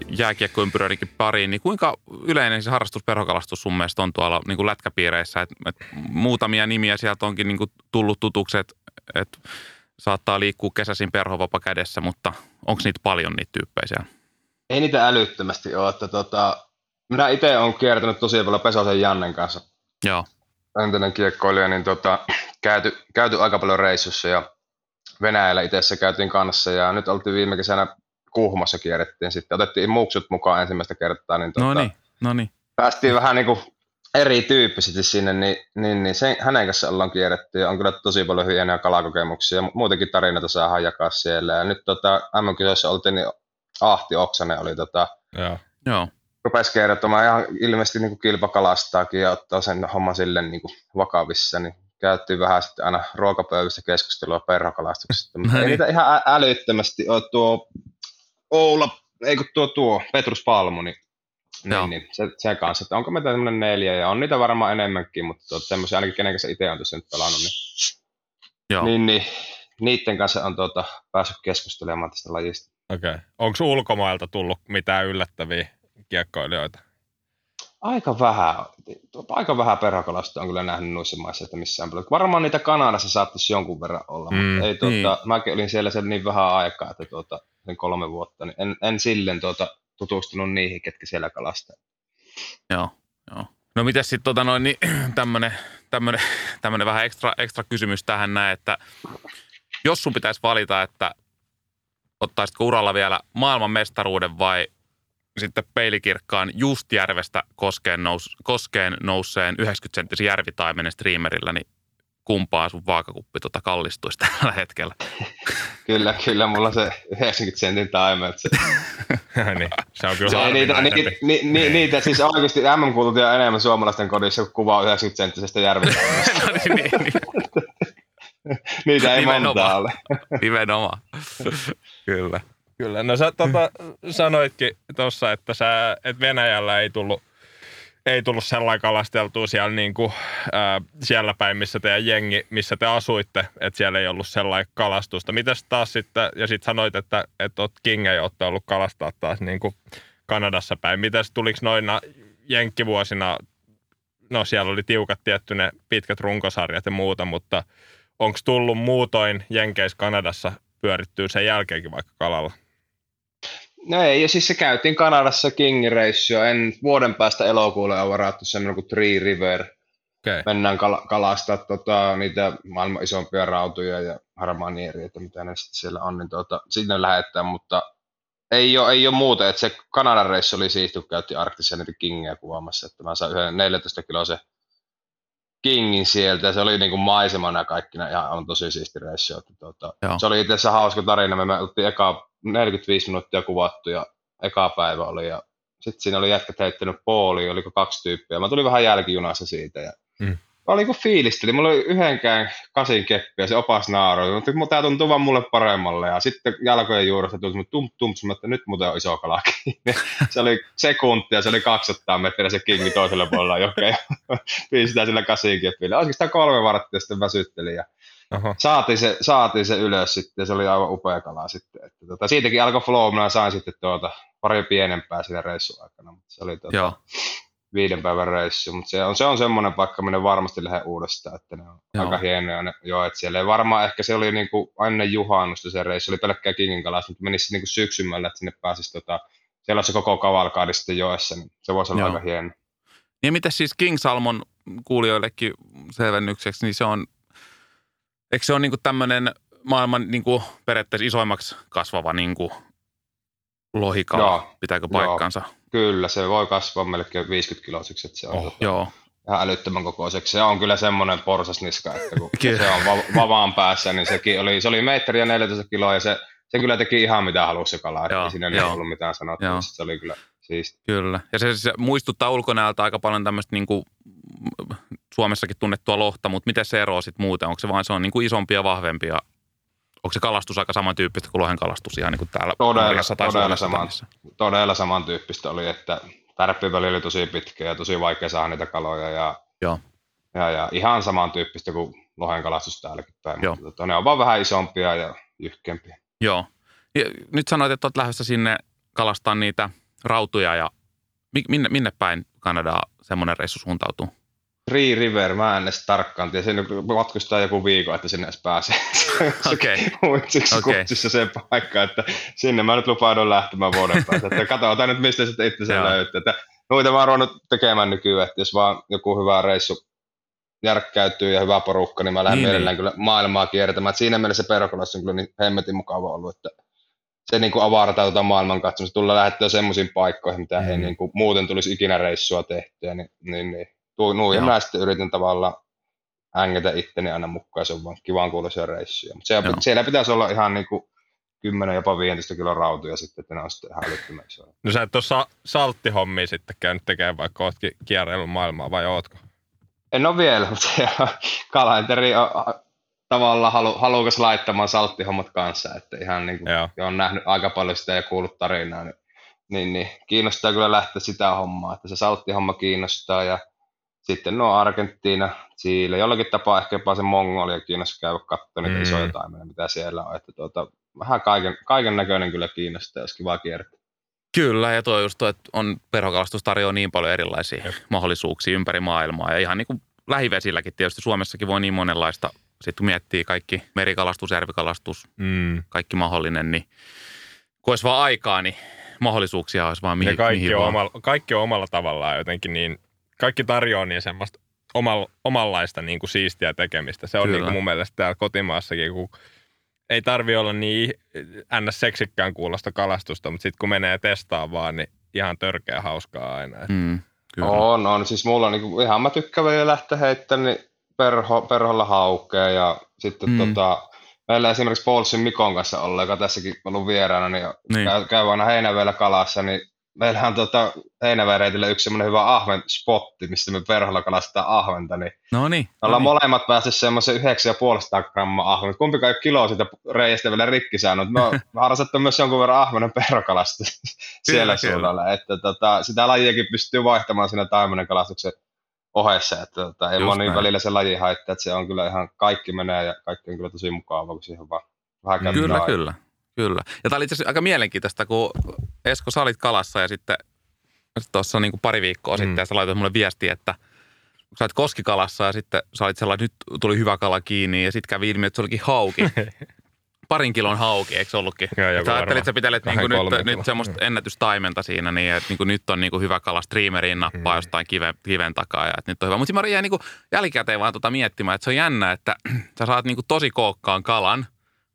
S1: jääkiekkoympyröidenkin pariin, niin kuinka yleinen se harrastus perhokalastus sun mielestä on tuolla niin kuin lätkäpiireissä? Et, et muutamia nimiä sieltä onkin niin kuin tullut tutuksi, että et saattaa liikkua kesäisin perhovapa kädessä, mutta onko niitä paljon niitä tyyppejä siellä?
S3: Ei niitä älyttömästi ole. Että tota, minä itse olen kiertänyt tosi paljon Pesosen Jannen kanssa.
S1: Joo.
S3: Entinen kiekkoilija, niin tota, käyty, käyty aika paljon reissussa ja Venäjällä itse käytiin kanssa ja nyt oltiin viime kesänä Kuhmossa kierrettiin sitten. Otettiin muksut mukaan ensimmäistä kertaa. Niin
S1: tuota, no niin, no niin.
S3: Päästiin vähän niin kuin erityyppisesti sinne, niin, niin, niin sen, hänen kanssa ollaan kierretty ja on kyllä tosi paljon hienoja kalakokemuksia. Muutenkin tarinoita saadaan jakaa siellä. Ja nyt tota, MM-kisoissa oltiin, niin Ahti Oksanen oli tota,
S1: Joo. Joo.
S3: rupesi kertomaan ihan ilmeisesti niin kuin kilpakalastaakin ja ottaa sen homman sille niin kuin vakavissa, niin käytiin vähän sitten aina ruokapöydässä keskustelua perhokalastuksesta, mutta ei niin. niitä ihan älyttömästi ole tuo Oula, ei kun tuo, tuo Petrus Palmu, niin, niin, niin se, se, kanssa, että onko meitä tämmöinen neljä, ja on niitä varmaan enemmänkin, mutta tuo, semmoisia ainakin kenen kanssa itse on tässä nyt pelannut, niin, Joo. niin, niin niiden kanssa on tuota, päässyt keskustelemaan tästä lajista.
S2: Okei. Okay. Onko ulkomailta tullut mitään yllättäviä kiekkoilijoita?
S3: Aika vähän, aika vähän perhokalasta on kyllä nähnyt noissa maissa, että missään paljon. Varmaan niitä Kanadassa saattaisi jonkun verran olla, mm, mutta ei, tuota, niin. mäkin olin siellä sen niin vähän aikaa, että tuota, sen kolme vuotta, niin en, en silleen tuota, tutustunut niihin, ketkä siellä kalastaa.
S1: Joo, joo. No miten sitten tota noin, niin, tämmöinen tämmönen, tämmönen vähän ekstra, ekstra kysymys tähän näin, että jos sun pitäisi valita, että ottaisitko uralla vielä maailman mestaruuden vai sitten peilikirkkaan Justjärvestä koskeen, nous, koskeen nousseen 90-senttisen järvitaimenen streamerillä, niin kumpaa sun vaakakuppi tota kallistuisi tällä hetkellä?
S3: kyllä, kyllä, mulla on se 90 sentin taime. Se...
S2: niin, se on kyllä
S3: se, niitä, ni, ni, ni, niitä, siis oikeasti mm on enemmän suomalaisten kodissa kuin kuvaa 90 senttisestä järvitaimesta. No niin, niin, niin. niitä ei monta ole.
S1: Nimenomaan, kyllä.
S2: Kyllä, no sä tota, sanoitkin tuossa, että, sä, että Venäjällä ei tullut, ei tullut sellainen kalasteltua siellä, niin kuin, ää, siellä päin, missä teidän jengi, missä te asuitte, että siellä ei ollut sellainen kalastusta. Mitäs taas sitten, ja sitten sanoit, että, että oot King ei ole ollut kalastaa taas niin kuin Kanadassa päin. Mitäs tuliko noina jenkkivuosina, no siellä oli tiukat tietty ne pitkät runkosarjat ja muuta, mutta onko tullut muutoin Jenkeis Kanadassa pyörittyy sen jälkeenkin vaikka kalalla?
S3: No ei, ja siis se käytiin Kanadassa King reissua. En vuoden päästä elokuulle on varattu semmoinen kuin Three River. Okay. Mennään kal- kalastaa tota, niitä maailman isompia rautuja ja harmanieriä, mitä ne sitten siellä on, niin tota, sinne lähettää, mutta ei ole, ei ole muuta, että se Kanadan reissu oli siisti, kun käytti Arktissa niitä Kingia kuvaamassa, että mä sain yhden 14 kiloa se Kingin sieltä, se oli niinku maisemana kaikkina ihan on tosi siisti reissu. Että, tota, se oli itse asiassa hauska tarina, me, me oltiin eka 45 minuuttia kuvattu ja eka päivä oli ja sitten siinä oli jätkät heittänyt pooliin, oliko kaksi tyyppiä. Mä tulin vähän jälkijunassa siitä ja mm. oli kuin fiilisteli. Mulla oli yhdenkään kasin keppi ja se opas naaroi. Mutta tämä tuntuu vaan mulle paremmalle. Ja sitten jalkojen juuresta tuli tum tum, että nyt muuten on iso kala se oli sekuntia, se oli 200 metriä se kingi toiselle puolella jokea. Ja piistää sillä kasin kepillä. Oikeastaan kolme varttia sitten väsytteli. Ja Saatiin se, saatiin se ylös sitten ja se oli aivan upea kala sitten. Että tota, siitäkin alkoi flow, minä sain sitten tuota, pari pienempää siinä reissun aikana, mutta se oli tuota, Joo viiden päivän reissu, mutta se on, se on semmoinen paikka, minne varmasti lähden uudestaan, että ne on Joo. aika hienoja. Ne, joo, että siellä ei varmaan, ehkä se oli niin kuin ennen juhannusta se reissu, oli pelkkää Kingin kalas, mutta menisi niin kuin syksymällä, että sinne pääsisi tota, siellä on se koko kavalkaadi sitten joessa, niin se voisi olla joo. aika hieno.
S1: Ja mitä siis King Salmon kuulijoillekin selvennykseksi, niin se on, eikö se ole niin tämmöinen maailman niin kuin periaatteessa isoimmaksi kasvava niin kuin lohikala, joo, pitääkö paikkansa? Joo.
S3: Kyllä, se voi kasvaa melkein 50 kiloiseksi, että se on oh, tota, joo. ihan älyttömän kokoiseksi. Se on kyllä semmoinen porsasniska, että kun se on va- vavaan päässä, niin sekin oli, se oli metri ja 14 kiloa ja se, se kyllä teki ihan mitä halusi se kala, joo, siinä ei ollut mitään sanottua, se oli kyllä siisti.
S1: Kyllä, ja se, se muistuttaa ulkonäöltä aika paljon tämmöistä niin kuin Suomessakin tunnettua lohta, mutta miten se eroaa sitten muuten? Onko se vain se on niin kuin isompi ja vahvempi ja onko se kalastus aika samantyyppistä kuin lohen kalastus ihan niin kuin täällä
S3: todella, tai todella, saman, todella samantyyppistä oli, että tärppiväli oli tosi pitkä ja tosi vaikea saada niitä kaloja ja, Joo. ja, ja ihan samantyyppistä kuin lohen kalastus täälläkin päin, Joo. mutta tota, ne on vaan vähän isompia ja jyhkempiä.
S1: Joo. Ja nyt sanoit, että olet lähdössä sinne kalastaa niitä rautuja ja minne, minne päin Kanadaa semmoinen reissu suuntautuu?
S3: Three River, mä en edes tarkkaan tiedä, sinne matkustaa joku viikko, että sinne edes pääsee. Okei. Okay. okay. se paikka, että sinne mä nyt lupaudun lähtemään vuoden päästä. Että katsotaan nyt, mistä sitten itse sen löytyy. Että noita mä oon tekemään nykyään, että jos vaan joku hyvä reissu järkkäytyy ja hyvä porukka, niin mä lähden niin, mielellään niin. kyllä maailmaa kiertämään. Että siinä mielessä Perkolassa on kyllä niin hemmetin mukava ollut, että se niin kuin avartaa tuota maailman katsomista. Tulla lähettyä semmoisiin paikkoihin, mitä mm. ei niin kuin, muuten tulisi ikinä reissua tehtyä, niin, niin, niin nuin mä sitten yritän tavallaan hängetä itteni aina mukaan, se on vaan kivan kuuloisia reissuja. Mutta siellä, siellä pitäisi olla ihan niin kuin 10 jopa 15 kilon rautuja sitten, että ne on sitten ihan älyttömän isoja.
S2: No sä et ole sa- salttihommia sitten käynyt tekemään, vaikka ootkin kierrellyt maailmaa, vai ootko?
S3: En ole vielä, mutta kalenteri on tavallaan halu, halukas laittamaan salttihommat kanssa, että ihan niin kuin, on nähnyt aika paljon sitä ja kuullut tarinaa, niin, niin, niin kiinnostaa kyllä lähteä sitä hommaa, että se salttihomma kiinnostaa ja sitten no Argentiina, Chile, jollakin tapaa ehkä jopa se Mongolia kiinnostaa käydä katsoa niitä mm. isoja taimenia, mitä siellä on. Että tuota, vähän kaiken, kaiken näköinen kyllä kiinnostaa, jos kiva kiertää.
S1: Kyllä, ja tuo just tuo, että on perhokalastus tarjoaa niin paljon erilaisia Jep. mahdollisuuksia ympäri maailmaa. Ja ihan niin kuin lähivesilläkin tietysti Suomessakin voi niin monenlaista. Sitten kun miettii kaikki merikalastus, järvikalastus, mm. kaikki mahdollinen, niin kun olisi vaan aikaa, niin mahdollisuuksia olisi vaan mihin,
S2: kaikki
S1: mihin
S2: on vaan. Omalla, kaikki on omalla tavallaan jotenkin niin kaikki tarjoaa niin semmoista omal, omanlaista niin kuin siistiä tekemistä. Se on niin kuin mun mielestä täällä kotimaassakin, kun ei tarvi olla niin ns. seksikkään kuulosta kalastusta, mutta sitten kun menee testaamaan, niin ihan törkeä hauskaa aina. Mm,
S3: kyllä. On, on. Siis mulla on niin kuin, ihan mä tykkään vielä lähteä heittämään niin perho, perholla haukea ja sitten mm. tota, meillä esimerkiksi Paulsin Mikon kanssa olla, joka tässäkin ollut vieraana, niin, niin. Käy, käy aina heinäveellä kalassa, niin meillä on tuota Heinävereitillä yksi semmoinen hyvä ahven spotti, missä me perholla kalastetaan ahventa, niin
S1: no niin,
S3: ollaan
S1: no
S3: niin. molemmat päässeet semmoisen 9,5 grammaa ahventa. Kumpikaan ei kilo siitä reiästä vielä rikki saanut. Me on harrastettu myös jonkun verran ahvenen perhokalasta siellä suunnalla, että tota, sitä lajiakin pystyy vaihtamaan siinä taimenen kalastuksen ohessa, että tota, ei vaan niin välillä se laji haittaa, että se on kyllä ihan kaikki menee ja kaikki on kyllä tosi mukavaa, kun siihen vaan vähän
S1: Kyllä, kyllä. Kyllä. Ja tämä oli itse asiassa aika mielenkiintoista, kun Esko, sä olit kalassa ja sitten tuossa niin pari viikkoa mm. sitten ja sä laitoit mulle viestiä, että sä olit koskikalassa ja sitten sä olit sellainen, että nyt tuli hyvä kala kiinni ja sitten kävi ilmi, että se olikin hauki. Parin kilon hauki, eikö ollutkin? Joo, sä ajattelit, että sä pitelet niin nyt, nyt semmoista ennätystaimenta siinä, niin että niin nyt on niin hyvä kala streameriin nappaa mm. jostain kiven, kiven takaa ja että nyt on hyvä. Mutta mä jäin niin jälkikäteen vaan tota miettimään, että se on jännä, että sä saat niin tosi kookkaan kalan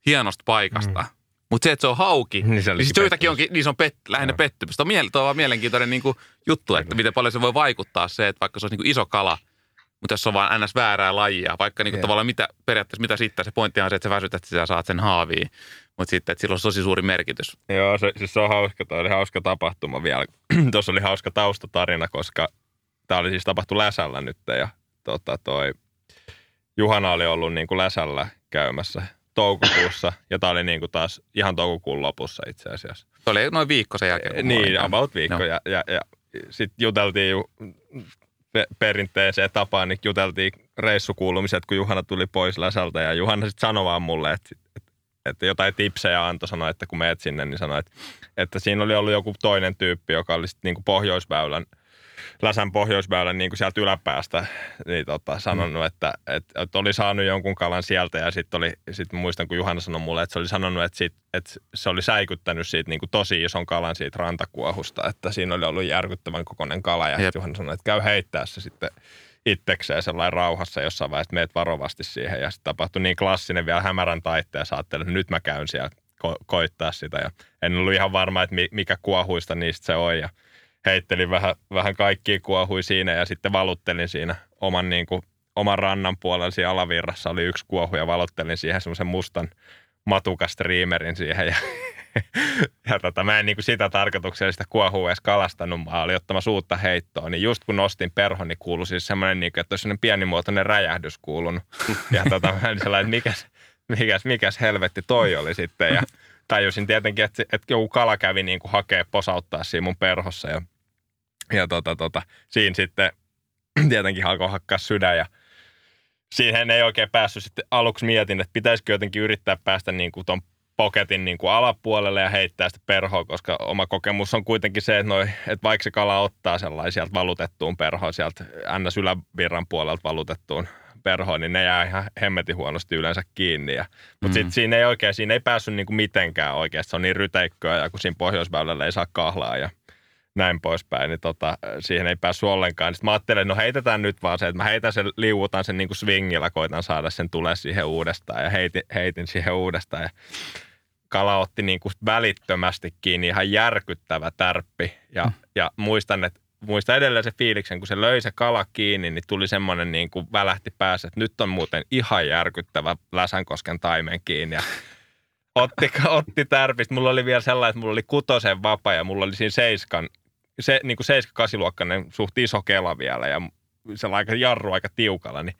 S1: hienosta paikasta. Mm mutta se, että se on hauki, niin se, niin se jotakin onkin, niin se on pet, lähinnä pettymys. Se on, miele, on mielenkiintoinen niin kuin juttu, että miten paljon se voi vaikuttaa se, että vaikka se olisi niin kuin iso kala, mutta jos se on vain ns. väärää lajia, vaikka niin kuin tavallaan mitä, periaatteessa mitä sitten, se pointti on se, että sä väsytät, että sä saat sen haaviin. Mutta sitten, että sillä on tosi suuri merkitys.
S2: Joo, se, siis se on hauska, toi oli hauska tapahtuma vielä. Tuossa oli hauska taustatarina, koska tämä oli siis tapahtu Läsällä nyt ja tota, toi Juhana oli ollut niin kuin läsällä käymässä toukokuussa, ja tämä oli niin kuin taas ihan toukokuun lopussa itse asiassa.
S1: Se oli noin viikko sen jälkeen. kun
S2: Niin, about viikko.
S1: Joo.
S2: Ja, ja, ja sitten juteltiin ju, pe- perinteiseen tapaan, niin juteltiin reissukuulumiset, kun Juhana tuli pois läsältä. Ja Juhana sitten sanoi vaan mulle, että, että, jotain tipsejä antoi, sanoi, että kun meet sinne, niin sanoi, että, että siinä oli ollut joku toinen tyyppi, joka oli sitten niin kuin pohjoisväylän, Läsän pohjoisväylän niin kuin sieltä yläpäästä niin tota, sanonut, että, että, että, oli saanut jonkun kalan sieltä ja sitten oli, sit muistan kun Juhana sanoi mulle, että se oli sanonut, että, sit, että se oli säikyttänyt siitä niin kuin tosi ison kalan siitä rantakuohusta, että siinä oli ollut järkyttävän kokoinen kala ja
S1: Jep.
S2: Juhana sanoi, että käy heittää se sitten itsekseen sellainen rauhassa jossain vaiheessa, meet varovasti siihen. Ja sitten tapahtui niin klassinen vielä hämärän taitteessa, ajattelin, että nyt mä käyn siellä ko- koittaa sitä. Ja en ollut ihan varma, että mi- mikä kuohuista niistä se on. Ja heittelin vähän, vähän kaikkia kuohui siinä ja sitten valuttelin siinä oman, niin kuin, oman rannan puolella. Siinä alavirrassa oli yksi kuohu ja valuttelin siihen semmoisen mustan matukastriimerin siihen ja, ja tota, mä en niin kuin sitä tarkoituksellista kuohua edes kalastanut, mä olin ottamassa uutta heittoa, niin just kun nostin perhon, niin kuului siis semmoinen, niin kuin, että olisi pienimuotoinen räjähdys kuulunut. Ja tota, mä olin sellainen, että mikäs, mikäs, mikäs helvetti toi oli sitten. Ja tajusin tietenkin, että, että joku kala kävi niin kuin hakee posauttaa siinä mun perhossa ja, ja tota, tota, siinä sitten tietenkin alkoi hakkaa sydän ja siihen ei oikein päässyt sitten aluksi mietin, että pitäisikö jotenkin yrittää päästä niin kuin ton poketin niin kuin alapuolelle ja heittää sitä perhoa, koska oma kokemus on kuitenkin se, että, noi, että vaikka se kala ottaa sellaisia sieltä valutettuun perhoon, sieltä ns. ylävirran puolelta valutettuun perhoon, niin ne jää ihan hemmetin huonosti yleensä kiinni. Ja, mutta
S1: Mm.
S2: sitten siinä ei oikein, siinä ei päässyt niin kuin mitenkään oikeasti, se on niin ryteikköä ja kun siinä pohjoisväylällä ei saa kahlaa ja näin poispäin, niin tota, siihen ei päässyt ollenkaan. Sitten mä ajattelin, että no heitetään nyt vaan se, että mä heitän sen, liuutan sen niin kuin swingillä, koitan saada sen tulee siihen uudestaan ja heitin, heitin siihen uudestaan ja kala otti niin kuin välittömästi kiinni ihan järkyttävä tärppi ja,
S1: Mm.
S2: ja muistan, että muistan edelleen se fiiliksen, kun se löi se kala kiinni, niin tuli semmoinen niin kuin välähti päässä, että nyt on muuten ihan järkyttävä Läsänkosken taimen kiinni ja otti, otti tärpistä. Mulla oli vielä sellainen, että mulla oli kutosen vapa ja mulla oli siinä seiskan, se niin kuin seiska kasiluokkainen suht iso kela vielä ja sellainen aika jarru aika tiukalla, niin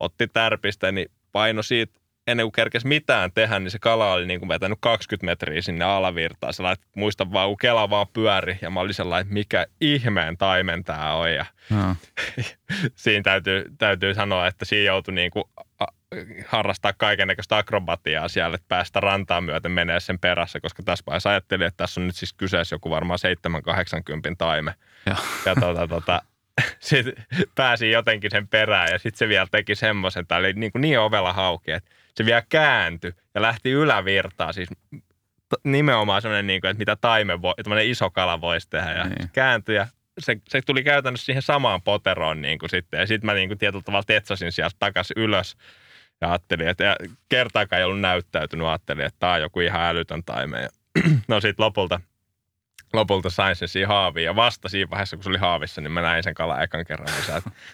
S2: otti tärpistä, niin paino siitä ennen kuin kerkesi mitään tehdä, niin se kala oli niin kuin vetänyt 20 metriä sinne alavirtaan. Sellainen, että muistan vaan, kun kela vaan pyöri ja mä olin sellainen, että mikä ihmeen taimen tämä on. Ja
S1: Joo.
S2: siinä täytyy, täytyy sanoa, että siinä joutui niin kuin harrastaa kaikennäköistä akrobatiaa siellä, että päästä rantaan myöten menee sen perässä, koska tässä vaiheessa ajattelin, että tässä on nyt siis kyseessä joku varmaan 7-80 taime.
S1: Joo.
S2: Ja tota, tota, sitten pääsi jotenkin sen perään ja sitten se vielä teki semmoisen, tämä oli niin, kuin niin ovella hauki, että se vielä kääntyi ja lähti ylävirtaan, siis nimenomaan semmoinen, niin kuin, että mitä taime voi, tämmöinen iso kala voisi tehdä ja
S1: Niin.
S2: kääntyi ja se, se tuli käytännössä siihen samaan poteroon niin kuin sitten ja sitten mä niin kuin tietyllä tavalla tetsasin sieltä takaisin ylös ja ajattelin, että ja kertaakaan ei ollut näyttäytynyt, ajattelin, että tämä on joku ihan älytön taime ja no sitten lopulta lopulta sain sen siihen haaviin. Ja vasta siinä vaiheessa, kun se oli haavissa, niin mä näin sen kalan ekan kerran.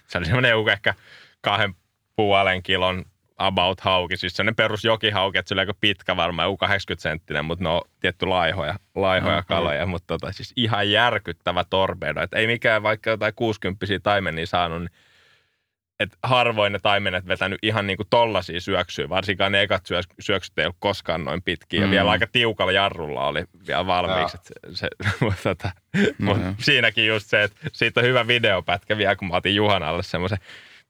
S2: Se oli semmoinen ehkä kahden puolen kilon about hauki, siis semmoinen perus jokihauki, että se oli aika pitkä varmaan, joku 80 senttinen, mutta no tietty laihoja, laihoja
S1: Okei.
S2: kaloja, mutta tota, siis ihan järkyttävä torpedo, että ei mikään vaikka jotain 60 taimenia saanut, niin että harvoin ne taimenet vetänyt ihan niin kuin tollaisia syöksyjä, varsinkaan ne ekat syöks- syöksyt ei ollut koskaan noin pitkiä. Ja
S1: Mm.
S2: vielä aika tiukalla jarrulla oli vielä valmiiksi. Se, se, mutta tota,
S1: No
S2: mut siinäkin just se, että siitä on hyvä videopätkä vielä, kun mä otin Juhanalle semmoisen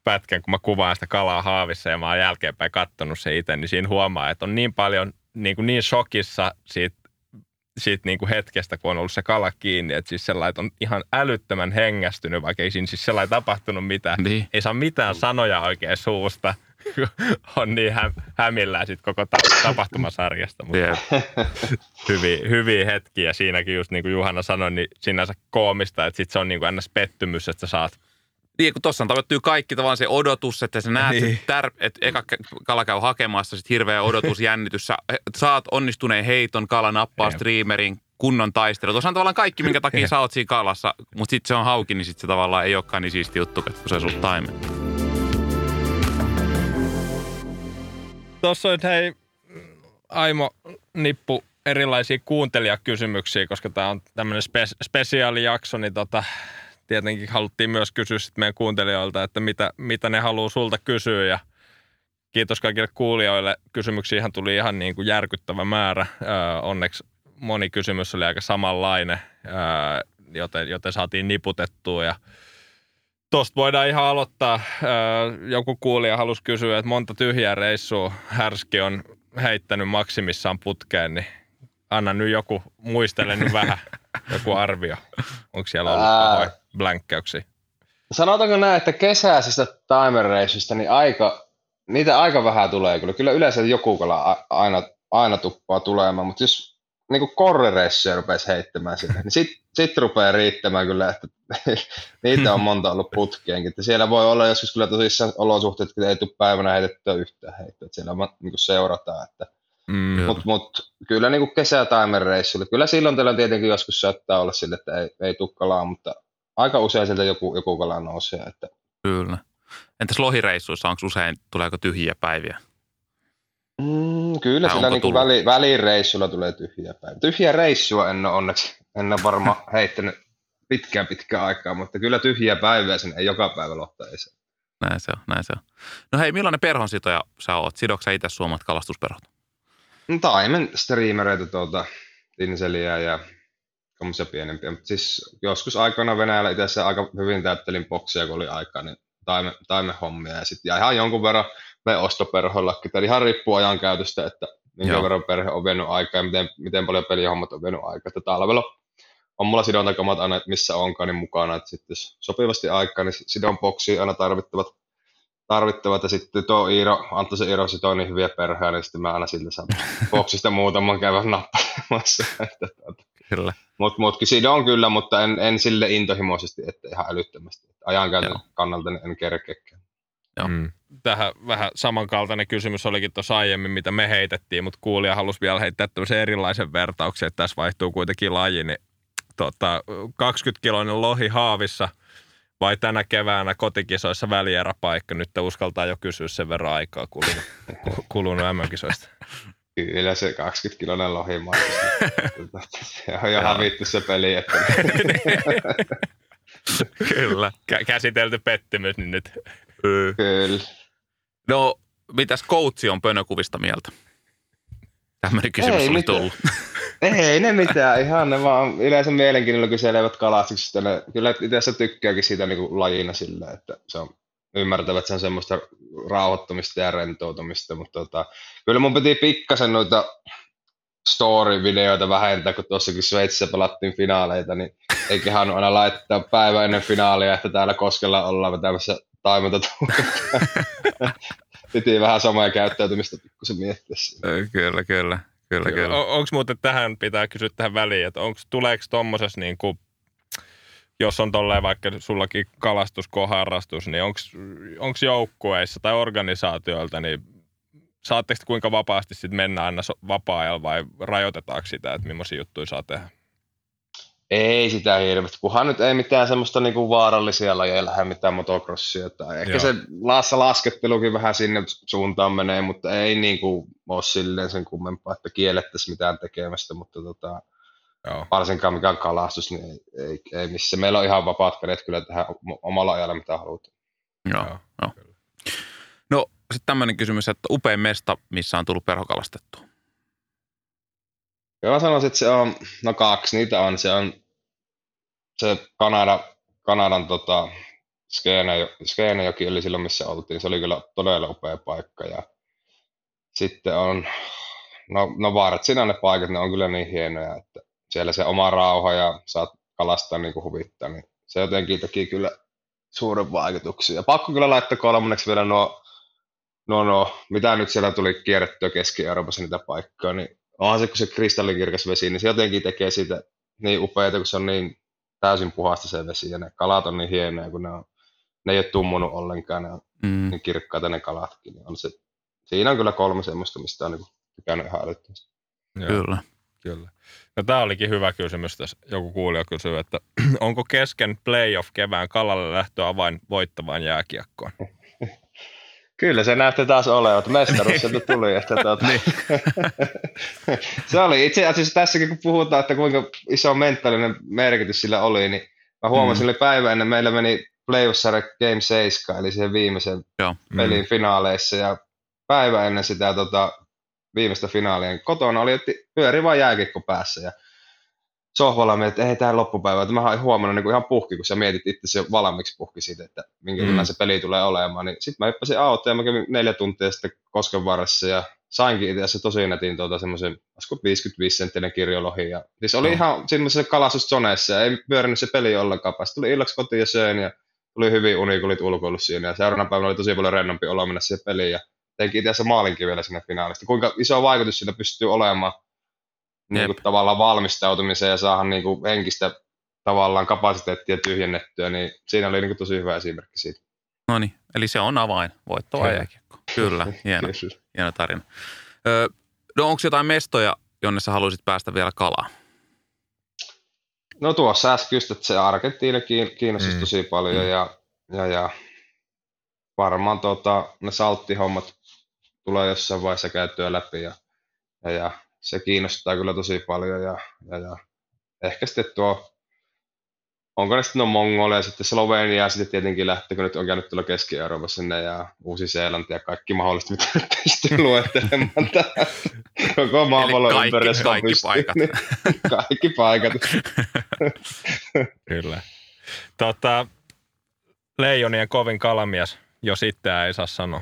S2: pätkän, kun mä kuvaan sitä kalaa haavissa ja mä oon jälkeenpäin kattonut se itse, niin siinä huomaa, että on niin paljon niin, kuin niin shokissa siitä, siitä niin kuin hetkestä, kun on ollut se kala kiinni, että siis sellainen on ihan älyttömän hengästynyt, vaikka ei siinä siis sellainen tapahtunut mitään
S1: Niin.
S2: ei saa mitään sanoja oikein suusta. on niin hä- hämillään sit koko ta- tapahtumasarjasta, mutta
S1: Jep.
S2: hyviä, hyviä hetkiä. Siinäkin just niin kuin Juhana sanoi, niin sinänsä koomista, että sit se on niin kuin ns. pettymys, että sä saat
S1: Niin, kun tuossa tavoittuu kaikki tavallaan se odotus, että sä näet,
S2: Niin.
S1: tär, että eka kala käy hakemassa, sitten hirveä odotus, jännitys. Sä saat onnistuneen heiton, kala nappaa streamerin, kunnon taistelu. Tuossa on tavallaan kaikki, minkä takia sä oot siinä kalassa, mutta sitten se on hauki, niin sitten se tavallaan ei olekaan niin siisti juttu, kun se on sulla taimen.
S2: Tuossa on hei Aimo Nippu erilaisia kuuntelijakysymyksiä, koska tämä on tämmöinen spe- spesiaalijakso, niin tota, tietenkin haluttiin myös kysyä sit meidän kuuntelijoilta, että mitä, mitä ne haluaa sulta kysyä ja kiitos kaikille kuulijoille. Kysymyksiä tuli ihan niin kuin järkyttävä määrä. Öö, onneksi moni kysymys oli aika samanlainen, öö, joten, joten saatiin niputettua ja Tuosta voidaan ihan aloittaa. Joku kuulija halusi kysyä, että monta tyhjää reissua Härski on heittänyt maksimissaan putkeen, niin anna nyt joku, muistele nyt vähän, joku arvio. Onko siellä ollut pahoja blänkkäyksiä?
S3: Sanotaanko näin, että kesäisistä timer niin aika, niitä aika vähän tulee kyllä. Kyllä yleensä joku kala aina, aina tuppaa tulemaan, mutta jos niin korrereissuja rupesi heittämään sinne, niin sitten sit rupeaa riittämään kyllä, että niitä on monta ollut putkeenkin. Että siellä voi olla joskus kyllä tosissaan olosuhteet, että ei tule päivänä heitettyä yhtään heittoa, että siellä niin seurataan, että Mm. Mutta mut, kyllä niin kesä reissulle, kyllä silloin teillä tietenkin joskus saattaa olla sille, että ei, ei tule kalaa, mutta aika usein sieltä joku, joku kala nousee. Että.
S1: Kyllä. Entäs lohireissuissa, onko usein, tuleeko tyhjiä päiviä?
S3: Mm, kyllä, sillä niin väli, välireissulla tulee tyhjiä päiviä. Tyhjiä reissua en ole onneksi, en ole varmaan heittänyt pitkään pitkään aikaa, mutta kyllä tyhjiä päiviä sinne ei joka päivä lohta ei
S1: Näin se on, näin se on. No hei, millainen perhonsitoja sä oot? Sidoksa itse suomat kalastusperhot?
S3: No, taimen striimereitä tuolta Tinseliä ja tämmöisiä pienempiä. Mutta siis joskus aikana Venäjällä itse aika hyvin täyttelin boksia, kun oli aikaa, niin taimen, taimen hommia. Ja sitten ihan jonkun verran me ostoperhoillakin. Tämä ihan riippuu ajan käytöstä, että minkä Joo. verran perhe on vienyt aikaa ja miten, miten paljon pelihommat on vienyt aikaa. Että talvella on mulla sidontakomat aina, että missä onkaan niin mukana. Että sitten jos sopivasti aikaa, niin sidon boksiin aina tarvittavat tarvittavat. Ja sitten tuo Iiro, Antto se Iiro sitoo niin hyviä perheä, niin sitten mä aina sillä saan boksista muutaman käydä nappaamassa.
S1: kyllä.
S3: Mut, mutkin siinä on kyllä, mutta en, en sille intohimoisesti, että ihan älyttömästi. Ajankäytön kannalta en kerkeäkään.
S2: Joo. Mm. Tähän vähän samankaltainen kysymys olikin tuossa aiemmin, mitä me heitettiin, mutta kuulija halusi vielä heittää tämmöisen erilaisen vertauksen, että tässä vaihtuu kuitenkin laji, niin tota, 20-kiloinen lohi haavissa – vai tänä keväänä kotikisoissa välieräpaikka? Nyt te uskaltaa jo kysyä sen verran aikaa kulunut, kulunut MM-kisoista.
S3: Kyllä se 20 kilonen lohi Se on jo havittu se peli. Että...
S2: Kyllä. Kä- käsitelty pettymys niin nyt.
S3: Kyllä.
S1: No, mitäs coachi on pönökuvista mieltä? Tämmöinen kysymys Ei, oli mitään. tullut.
S3: Ei ne mitään, ihan ne vaan yleensä mielenkiinnolla kyselevät kalastuksesta. Ne, kyllä itse tykkääkin siitä niin kuin lajina sillä, että se on ymmärtävät, että se on semmoista rauhoittumista ja rentoutumista, mutta tota, kyllä mun piti pikkasen noita story-videoita vähentää, kun tuossakin Sveitsissä pelattiin finaaleita, niin ei kehannut aina laittaa päivä ennen finaalia, että täällä Koskella ollaan vetämässä taimenta Piti vähän samaa käyttäytymistä pikkusen miettiä.
S1: Kyllä, kyllä. Kyllä, kyllä.
S2: Onko muuten tähän, pitää kysyä tähän väliin, että onko, tuleeko tuommoisessa niin kuin, jos on tolleen vaikka sullakin kalastuskoharrastus, niin onko joukkueissa tai organisaatioilta, niin saatteko kuinka vapaasti sitten mennä aina vapaa-ajalla vai rajoitetaanko sitä, että millaisia juttuja saa tehdä?
S3: Ei sitä hirveästi, kunhan nyt ei mitään semmoista niinku vaarallisia lajeja lähde, mitään motocrossia. Tai ehkä Joo. se laassa laskettelukin vähän sinne suuntaan menee, mutta ei niinku ole silleen sen kummempaa, että kiellettäisiin mitään tekemästä, mutta tota, Joo. varsinkaan mikään kalastus, niin ei, ei, ei missä. Meillä on ihan vapaat kädet kyllä tehdä omalla ajalla mitä halutaan.
S1: Joo, Joo. No sitten tämmöinen kysymys, että upein mesta, missä on tullut perhokalastettua?
S3: Joo, mä sanoisin, että se on, no kaksi niitä on. Se on se Kanada, Kanadan tota, Skeenejoki oli silloin, missä oltiin. Se oli kyllä todella upea paikka. Ja sitten on, no, no Vartsina ne paikat, ne on kyllä niin hienoja, että siellä se oma rauha ja saat kalastaa niin kuin huvittaa, niin se jotenkin teki kyllä suuren vaikutuksia. Ja pakko kyllä laittaa kolmanneksi vielä nuo, no, no, mitä nyt siellä tuli kierrettyä Keski-Euroopassa niitä paikkoja, niin onhan se, kun se kristallinkirkas vesi, niin se jotenkin tekee siitä niin upeita, kun se on niin täysin puhasta se vesi ja ne kalat on niin hienoja, kun ne, on, ne ei ole tummunut ollenkaan, ne on mm. niin kirkkaita ne kalatkin. Niin on se, siinä on kyllä kolme semmoista, mistä on niin tykännyt ihan älyttömästi.
S1: Kyllä.
S2: Kyllä. No tämä olikin hyvä kysymys tässä. Joku kuulija kysyy, että onko kesken playoff kevään kalalle lähtö avain voittavaan jääkiekkoon?
S3: Kyllä se näytti taas olevan, mestaruus sieltä tuli. Että tuota. niin. se oli itse asiassa tässäkin, kun puhutaan, että kuinka iso mentaalinen merkitys sillä oli, niin Mä huomasin, mm. oli päivä ennen meillä meni playoff Game 7, eli siihen viimeisen
S1: Joo.
S3: pelin mm. finaaleissa, ja päivä ennen sitä tota, viimeistä finaalia kotona oli, että pyöri vaan jääkikko päässä, ja sohvalla mietin, että ei tämä loppupäivä, että mä huomannut niin ihan puhki, kun sä mietit itse jo valmiiksi puhki siitä, että minkälainen mm. se peli tulee olemaan, niin sitten mä hyppäsin autoon ja mä kävin neljä tuntia sitten kosken varressa ja sainkin itse asiassa tosi netin tuota semmoisen, 55 senttinen kirjolohi. Ja, siis oli mm. ihan semmoisessa kalastuszoneessa ja ei pyörinyt se peli ollenkaan. Päästä tuli illaksi kotiin ja söin ja tuli hyvin uni, kun olit ulkoillut siinä. Ja seuraavana päivänä oli tosi paljon rennompi olla mennä siihen peliin ja teinkin itse asiassa maalinkin vielä sinne finaalista. Kuinka iso vaikutus siitä pystyy olemaan niin kuin tavallaan valmistautumiseen ja saada niin kuin henkistä tavallaan kapasiteettia tyhjennettyä, niin siinä oli niin kuin tosi hyvä esimerkki siitä.
S1: No niin, eli se on avain, voittoa jääkiekko. Kyllä, hieno, hieno tarina. Öö, no onko jotain mestoja, jonne sä haluaisit päästä vielä kalaa?
S3: No tuossa äsken just, että se Argentiina kiinnostaisi mm. tosi paljon mm. ja, ja, ja varmaan tota, ne salttihommat tulee jossain vaiheessa käyttöä läpi ja, ja, ja se kiinnostaa kyllä tosi paljon ja, ja, ja ehkä sitten tuo, onko ne sitten no Mongolia sitten Slovenia ja sitten tietenkin lähtee, kun nyt on käynyt tuolla Keski-Euroopassa sinne ja Uusi-Seelanti ja kaikki mahdollista, mitä nyt pystyy luettelemaan tähän koko maapallon ympäristössä.
S1: Kaikki pystyy, paikat.
S3: Niin, kaikki paikat.
S2: kyllä. Tota, Leijonien kovin kalamies, jos itseään ei saa sanoa.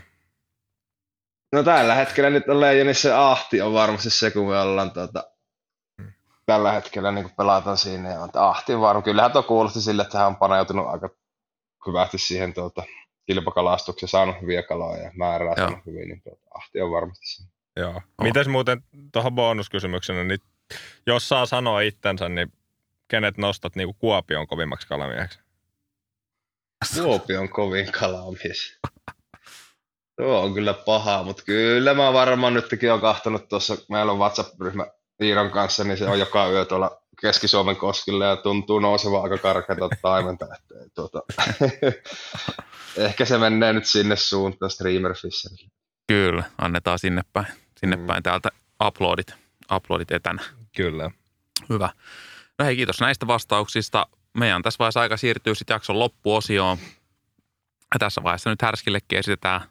S3: No tällä hetkellä nyt on Leijonissa Ahti on varmasti se, kun me ollaan tuota, hmm. tällä hetkellä niin kuin pelataan siinä. Ja Ahti on varmaan. Kyllähän tuo kuulosti sille, että hän on paneutunut aika hyvästi siihen tuota, kilpakalastukseen, saanut hyviä kaloja ja määrää Joo. saanut hyvin, niin tuota, Ahti on varmasti se.
S2: Joo. Oh. Mites muuten tuohon bonuskysymyksenä, niin jos saa sanoa itsensä, niin kenet nostat niin kuin Kuopion kovimmaksi kalamieheksi?
S3: Kuopion kovin kalamies. Tuo on kyllä paha, mutta kyllä mä varmaan nytkin on kahtanut tuossa, meillä on WhatsApp-ryhmä Iiron kanssa, niin se on joka yö tuolla Keski-Suomen koskilla ja tuntuu nouseva aika karkeata taimenta. Että, tuota, ehkä se menee nyt sinne suuntaan Streamer Fisherille.
S1: Kyllä, annetaan sinne päin, sinne mm. päin täältä uploadit, uploadit etänä.
S2: Kyllä.
S1: Hyvä. No hei, kiitos näistä vastauksista. Meidän tässä vaiheessa aika siirtyy sitten jakson loppuosioon. Ja tässä vaiheessa nyt Härskillekin esitetään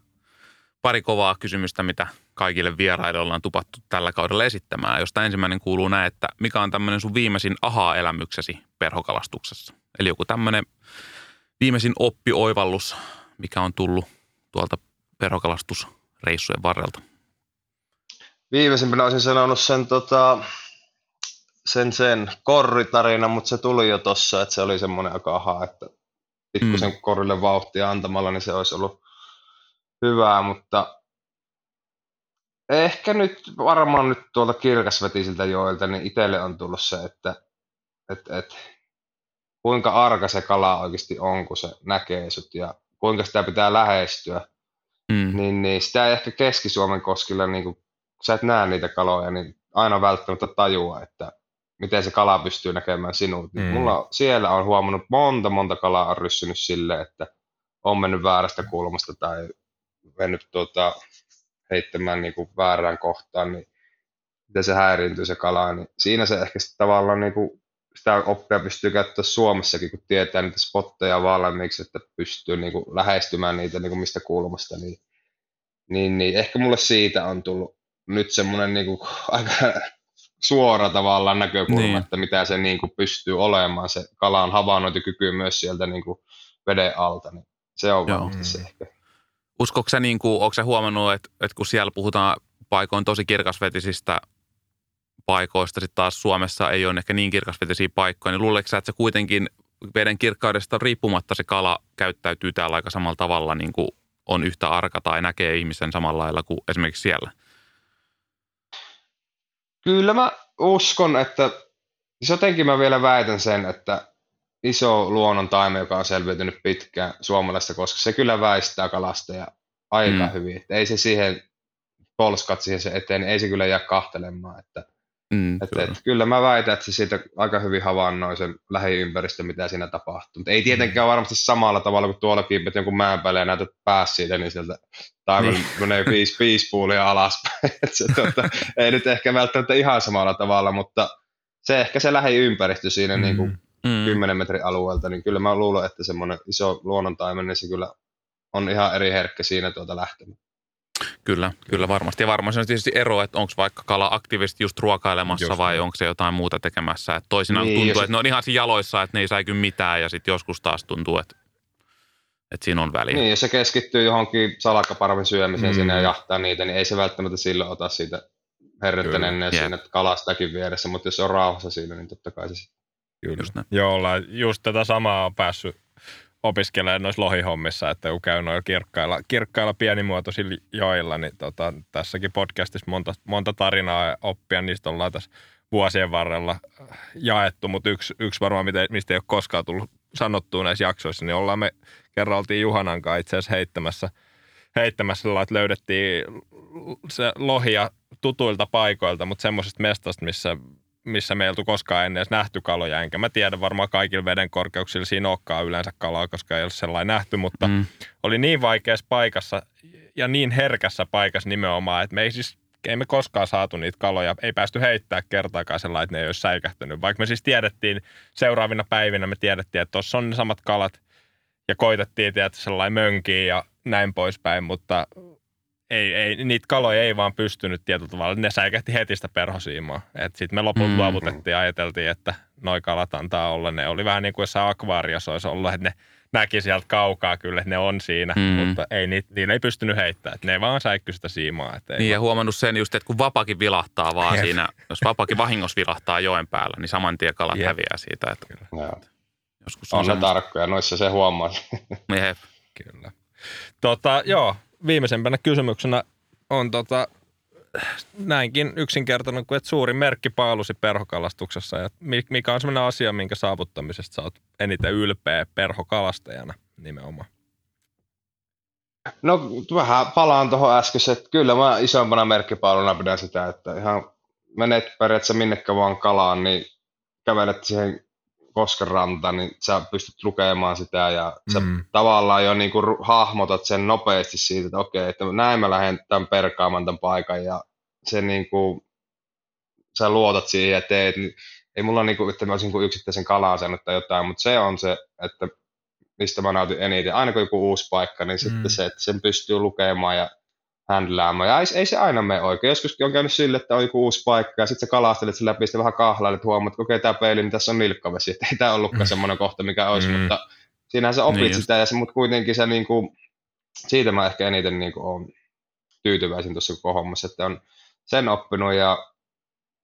S1: pari kovaa kysymystä, mitä kaikille vieraille ollaan tupattu tällä kaudella esittämään, josta ensimmäinen kuuluu näin, että mikä on tämmöinen sun viimeisin aha-elämyksesi perhokalastuksessa? Eli joku tämmöinen viimeisin oppioivallus, mikä on tullut tuolta perhokalastusreissujen varrelta.
S3: Viimeisimpänä olisin sanonut sen, tota, sen, sen korritarina, mutta se tuli jo tossa, että se oli semmoinen aika aha, että pikkusen mm. korille vauhtia antamalla, niin se olisi ollut hyvää, mutta ehkä nyt varmaan nyt tuolta kirkasvetisiltä joilta, niin itselle on tullut se, että et, et, kuinka arka se kala oikeasti on, kun se näkee sut ja kuinka sitä pitää lähestyä. Mm. Niin, niin sitä ei ehkä Keski-Suomen koskilla, niin kun sä et näe niitä kaloja, niin aina välttämättä tajua, että miten se kala pystyy näkemään sinut. Niin mm. Mulla siellä on huomannut monta, monta kalaa on ryssynyt sille, että on mennyt väärästä kulmasta tai mennyt tuota, heittämään niin kuin väärään kohtaan, niin miten se häiriintyy se kala, niin siinä se ehkä sitten tavallaan niin kuin sitä oppia pystyy käyttämään Suomessakin, kun tietää niitä spotteja valmiiksi, että pystyy niin kuin lähestymään niitä niin kuin mistä kulmasta, niin, niin, niin ehkä mulle siitä on tullut nyt semmoinen niin kuin aika suora tavallaan näkökulma, niin. että mitä se niin kuin pystyy olemaan, se kalan havainnointikyky myös sieltä niin kuin veden alta, niin se on varmasti se ehkä
S1: Uskoiko sä, niin kuin, onko sä huomannut, että, että kun siellä puhutaan paikoin tosi kirkasvetisistä paikoista, sitten taas Suomessa ei ole ehkä niin kirkasvetisiä paikkoja, niin luuleeko sä, että se kuitenkin veden kirkkaudesta riippumatta se kala käyttäytyy täällä aika samalla tavalla, niin kuin on yhtä arka tai näkee ihmisen samalla lailla kuin esimerkiksi siellä?
S3: Kyllä mä uskon, että jotenkin mä vielä väitän sen, että iso luonnon taime, joka on selviytynyt pitkään suomalaisesta, koska se kyllä väistää kalastaja aika mm. hyvin. Että ei se siihen polskat siihen se eteen, niin ei se kyllä jää kahtelemaan. Että, mm, että, kyllä. Että, kyllä mä väitän, että se siitä aika hyvin havainnoi sen lähiympäristö, mitä siinä tapahtuu. Mutta ei tietenkään mm. varmasti samalla tavalla kuin tuolla kiipet jonkun mäen päälle ja näytät päässä siitä, niin sieltä taimen niin. menee viisi, viisi puulia alaspäin. se, tuota, ei nyt ehkä välttämättä ihan samalla tavalla, mutta se ehkä se lähiympäristö siinä mm. niin kuin mm. 10 metrin alueelta, niin kyllä mä luulen, että semmoinen iso luonnontaimen, niin se kyllä on ihan eri herkkä siinä tuota lähtemään.
S1: Kyllä, kyllä varmasti. Ja varmasti on tietysti ero, että onko vaikka kala aktiivisesti just ruokailemassa just vai onko se jotain muuta tekemässä. Että toisinaan niin, tuntuu, että ne on ihan siinä jaloissa, että ne ei säiky mitään ja sitten joskus taas tuntuu, että, että siinä on väliä.
S3: Niin, jos se keskittyy johonkin salakkaparvin syömiseen mm. sinne ja jahtaa niitä, niin ei se välttämättä silloin ota siitä herrettäneen siinä kalastakin vieressä, mutta jos se on rauhassa siinä, niin totta kai se sitten.
S2: Kyllä. Just Joo, just tätä samaa on päässyt opiskelee noissa lohihommissa, että kun käy noilla kirkkailla, kirkkailla pienimuotoisilla joilla, niin tota, tässäkin podcastissa monta, monta tarinaa ja oppia, niistä ollaan tässä vuosien varrella jaettu, mutta yksi, yksi varmaan, mistä ei ole koskaan tullut sanottua näissä jaksoissa, niin ollaan me kerran oltiin Juhanan kanssa itse asiassa heittämässä, heittämässä että löydettiin se lohia tutuilta paikoilta, mutta semmoisesta mestasta, missä missä me ei oltu koskaan ennen edes nähty kaloja, enkä mä tiedä varmaan kaikilla veden korkeuksilla siinä olekaan yleensä kalaa, koska ei ole sellainen nähty, mutta mm. oli niin vaikeassa paikassa ja niin herkässä paikassa nimenomaan, että me ei siis ei me koskaan saatu niitä kaloja, ei päästy heittää kertaakaan sellainen, että ne ei olisi säikähtynyt. Vaikka me siis tiedettiin seuraavina päivinä, me tiedettiin, että tuossa on ne samat kalat ja koitettiin tietää sellainen mönkiä ja näin poispäin, mutta ei, ei, niitä kaloja ei vaan pystynyt tietyllä tavalla. Ne säikähti heti sitä perhosiimaa. Sitten me lopulta mm. luovutettiin ja ajateltiin, että noi kalat antaa olla. Ne oli vähän niin kuin jossain akvaariossa olisi ollut, että ne näki sieltä kaukaa kyllä, että ne on siinä, mm. mutta ei, niitä, niillä ei pystynyt heittämään. Että ne vaan säikky sitä siimaa. Että
S1: ei niin ja huomannut sen just, että kun vapakin vilahtaa vaan Jep. siinä, jos vapakin vahingossa vilahtaa joen päällä, niin saman tien kalat Jep. häviää siitä. Että
S3: Joo. Joskus on, on ne tarkkoja, noissa se huomaa.
S2: Jep. Kyllä. Tota, joo, viimeisempänä kysymyksenä on tota, näinkin yksinkertainen kuin, että suuri merkki paalusi perhokalastuksessa. Ja mikä on sellainen asia, minkä saavuttamisesta sä oot eniten ylpeä perhokalastajana nimenomaan?
S3: No vähän palaan tuohon äskeiseen, että kyllä mä isompana merkkipaaluna pidän sitä, että ihan menet periaatteessa minnekä vaan kalaan, niin kävelet siihen kosken ranta, niin sä pystyt lukemaan sitä ja sä mm. tavallaan jo niin kuin hahmotat sen nopeasti siitä, että okei, että näin mä lähden tämän perkaamaan tämän paikan ja se niin kuin, sä luotat siihen ja teet, niin ei mulla niin kuin, että mä olisin kuin yksittäisen kalaan saanut tai jotain, mutta se on se, että mistä mä nautin eniten. Aina kun joku uusi paikka, niin mm. sitten se, että sen pystyy lukemaan ja händläämään. Ja ei, ei se aina mene oikein. Joskus on käynyt sille, että on joku uusi paikka ja sitten sä kalastelet sen läpi, sitten vähän kahlailet, että huomaat, että okei, tämä peili, niin tässä on nilkkavesi. Että ei tämä ollutkaan mm. semmoinen kohta, mikä olisi, mm. mutta siinähän sä opit niin sitä, ja se, mutta kuitenkin se niin kuin, siitä mä ehkä eniten niin kuin, olen tyytyväisin tuossa koko hommassa, että on sen oppinut ja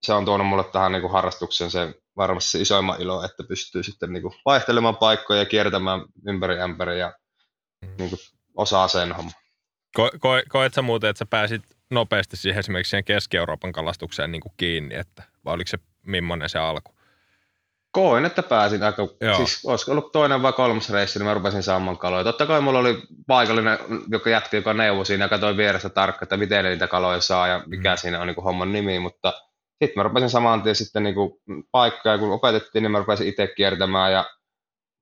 S3: se on tuonut mulle tähän niin kuin harrastukseen se varmasti se isoimman ilo, että pystyy sitten niin kuin vaihtelemaan paikkoja ja kiertämään ympäri ämpäri ja mm. niin kuin osaa sen homman.
S2: Ko, ko, koet sä muuten, että sä pääsit nopeasti siihen esimerkiksi siihen Keski-Euroopan kalastukseen niin kuin kiinni, että, vai oliko se millainen se alku?
S3: Koin, että pääsin aika, Joo. siis olisiko ollut toinen vai kolmas reissi, niin mä rupesin saamaan kaloja. Totta kai mulla oli paikallinen joka jätki, joka neuvoi siinä ja katsoi vierestä tarkkaan, että miten niitä kaloja saa ja mikä mm. siinä on niin kuin homman nimi, mutta sitten mä rupesin saman tien sitten niin kuin paikkaa, kun opetettiin, niin mä rupesin itse kiertämään ja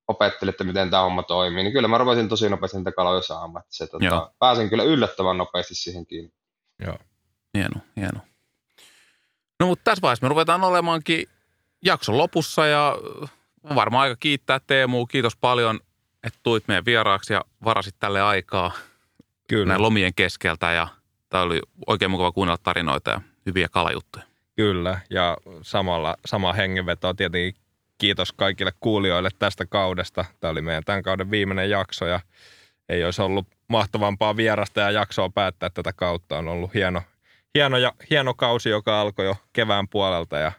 S3: opettelin, että miten tämä homma toimii, niin kyllä mä rupesin tosi nopeasti niitä kaloja saamaan. Että se, tota, pääsin kyllä yllättävän nopeasti siihen kiinni.
S1: Joo. Hieno, hieno. No mutta tässä vaiheessa me ruvetaan olemaankin jakson lopussa ja varmaan aika kiittää Teemu. Kiitos paljon, että tuit meidän vieraaksi ja varasit tälle aikaa Kyllä. näin lomien keskeltä ja tämä oli oikein mukava kuunnella tarinoita ja hyviä kalajuttuja.
S2: Kyllä, ja samalla, sama hengenveto tietenkin kiitos kaikille kuulijoille tästä kaudesta. Tämä oli meidän tämän kauden viimeinen jakso ja ei olisi ollut mahtavampaa vierasta ja jaksoa päättää tätä kautta. On ollut hieno, hieno, ja, hieno kausi, joka alkoi jo kevään puolelta ja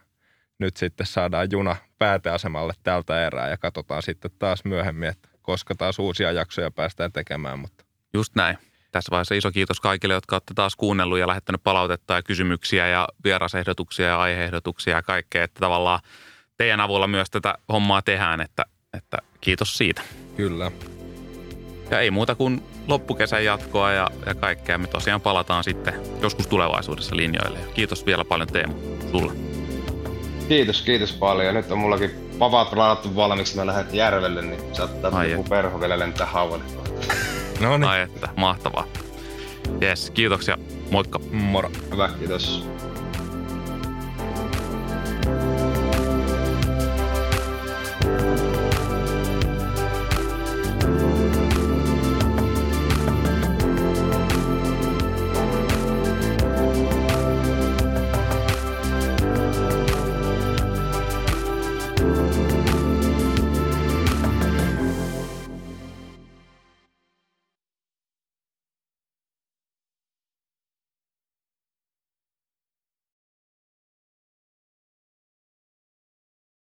S2: nyt sitten saadaan juna pääteasemalle tältä erää ja katsotaan sitten taas myöhemmin, että koska taas uusia jaksoja päästään tekemään. Mutta.
S1: Just näin. Tässä vaiheessa iso kiitos kaikille, jotka olette taas kuunnellut ja lähettänyt palautetta ja kysymyksiä ja vierasehdotuksia ja aiheehdotuksia ja kaikkea. Että tavallaan teidän avulla myös tätä hommaa tehdään, että, että kiitos siitä.
S2: Kyllä.
S1: Ja ei muuta kuin loppukesän jatkoa ja, ja kaikkea. Me tosiaan palataan sitten joskus tulevaisuudessa linjoille. Kiitos vielä paljon Teemu sulle.
S3: Kiitos, kiitos paljon. Nyt on mullakin pavat ladattu valmiiksi, mä lähden järvelle, niin saattaa joku perho vielä lentää haualle.
S1: no niin. Ai että, mahtavaa. Jes, kiitoksia. Moikka.
S2: Moro.
S3: Hyvä, kiitos.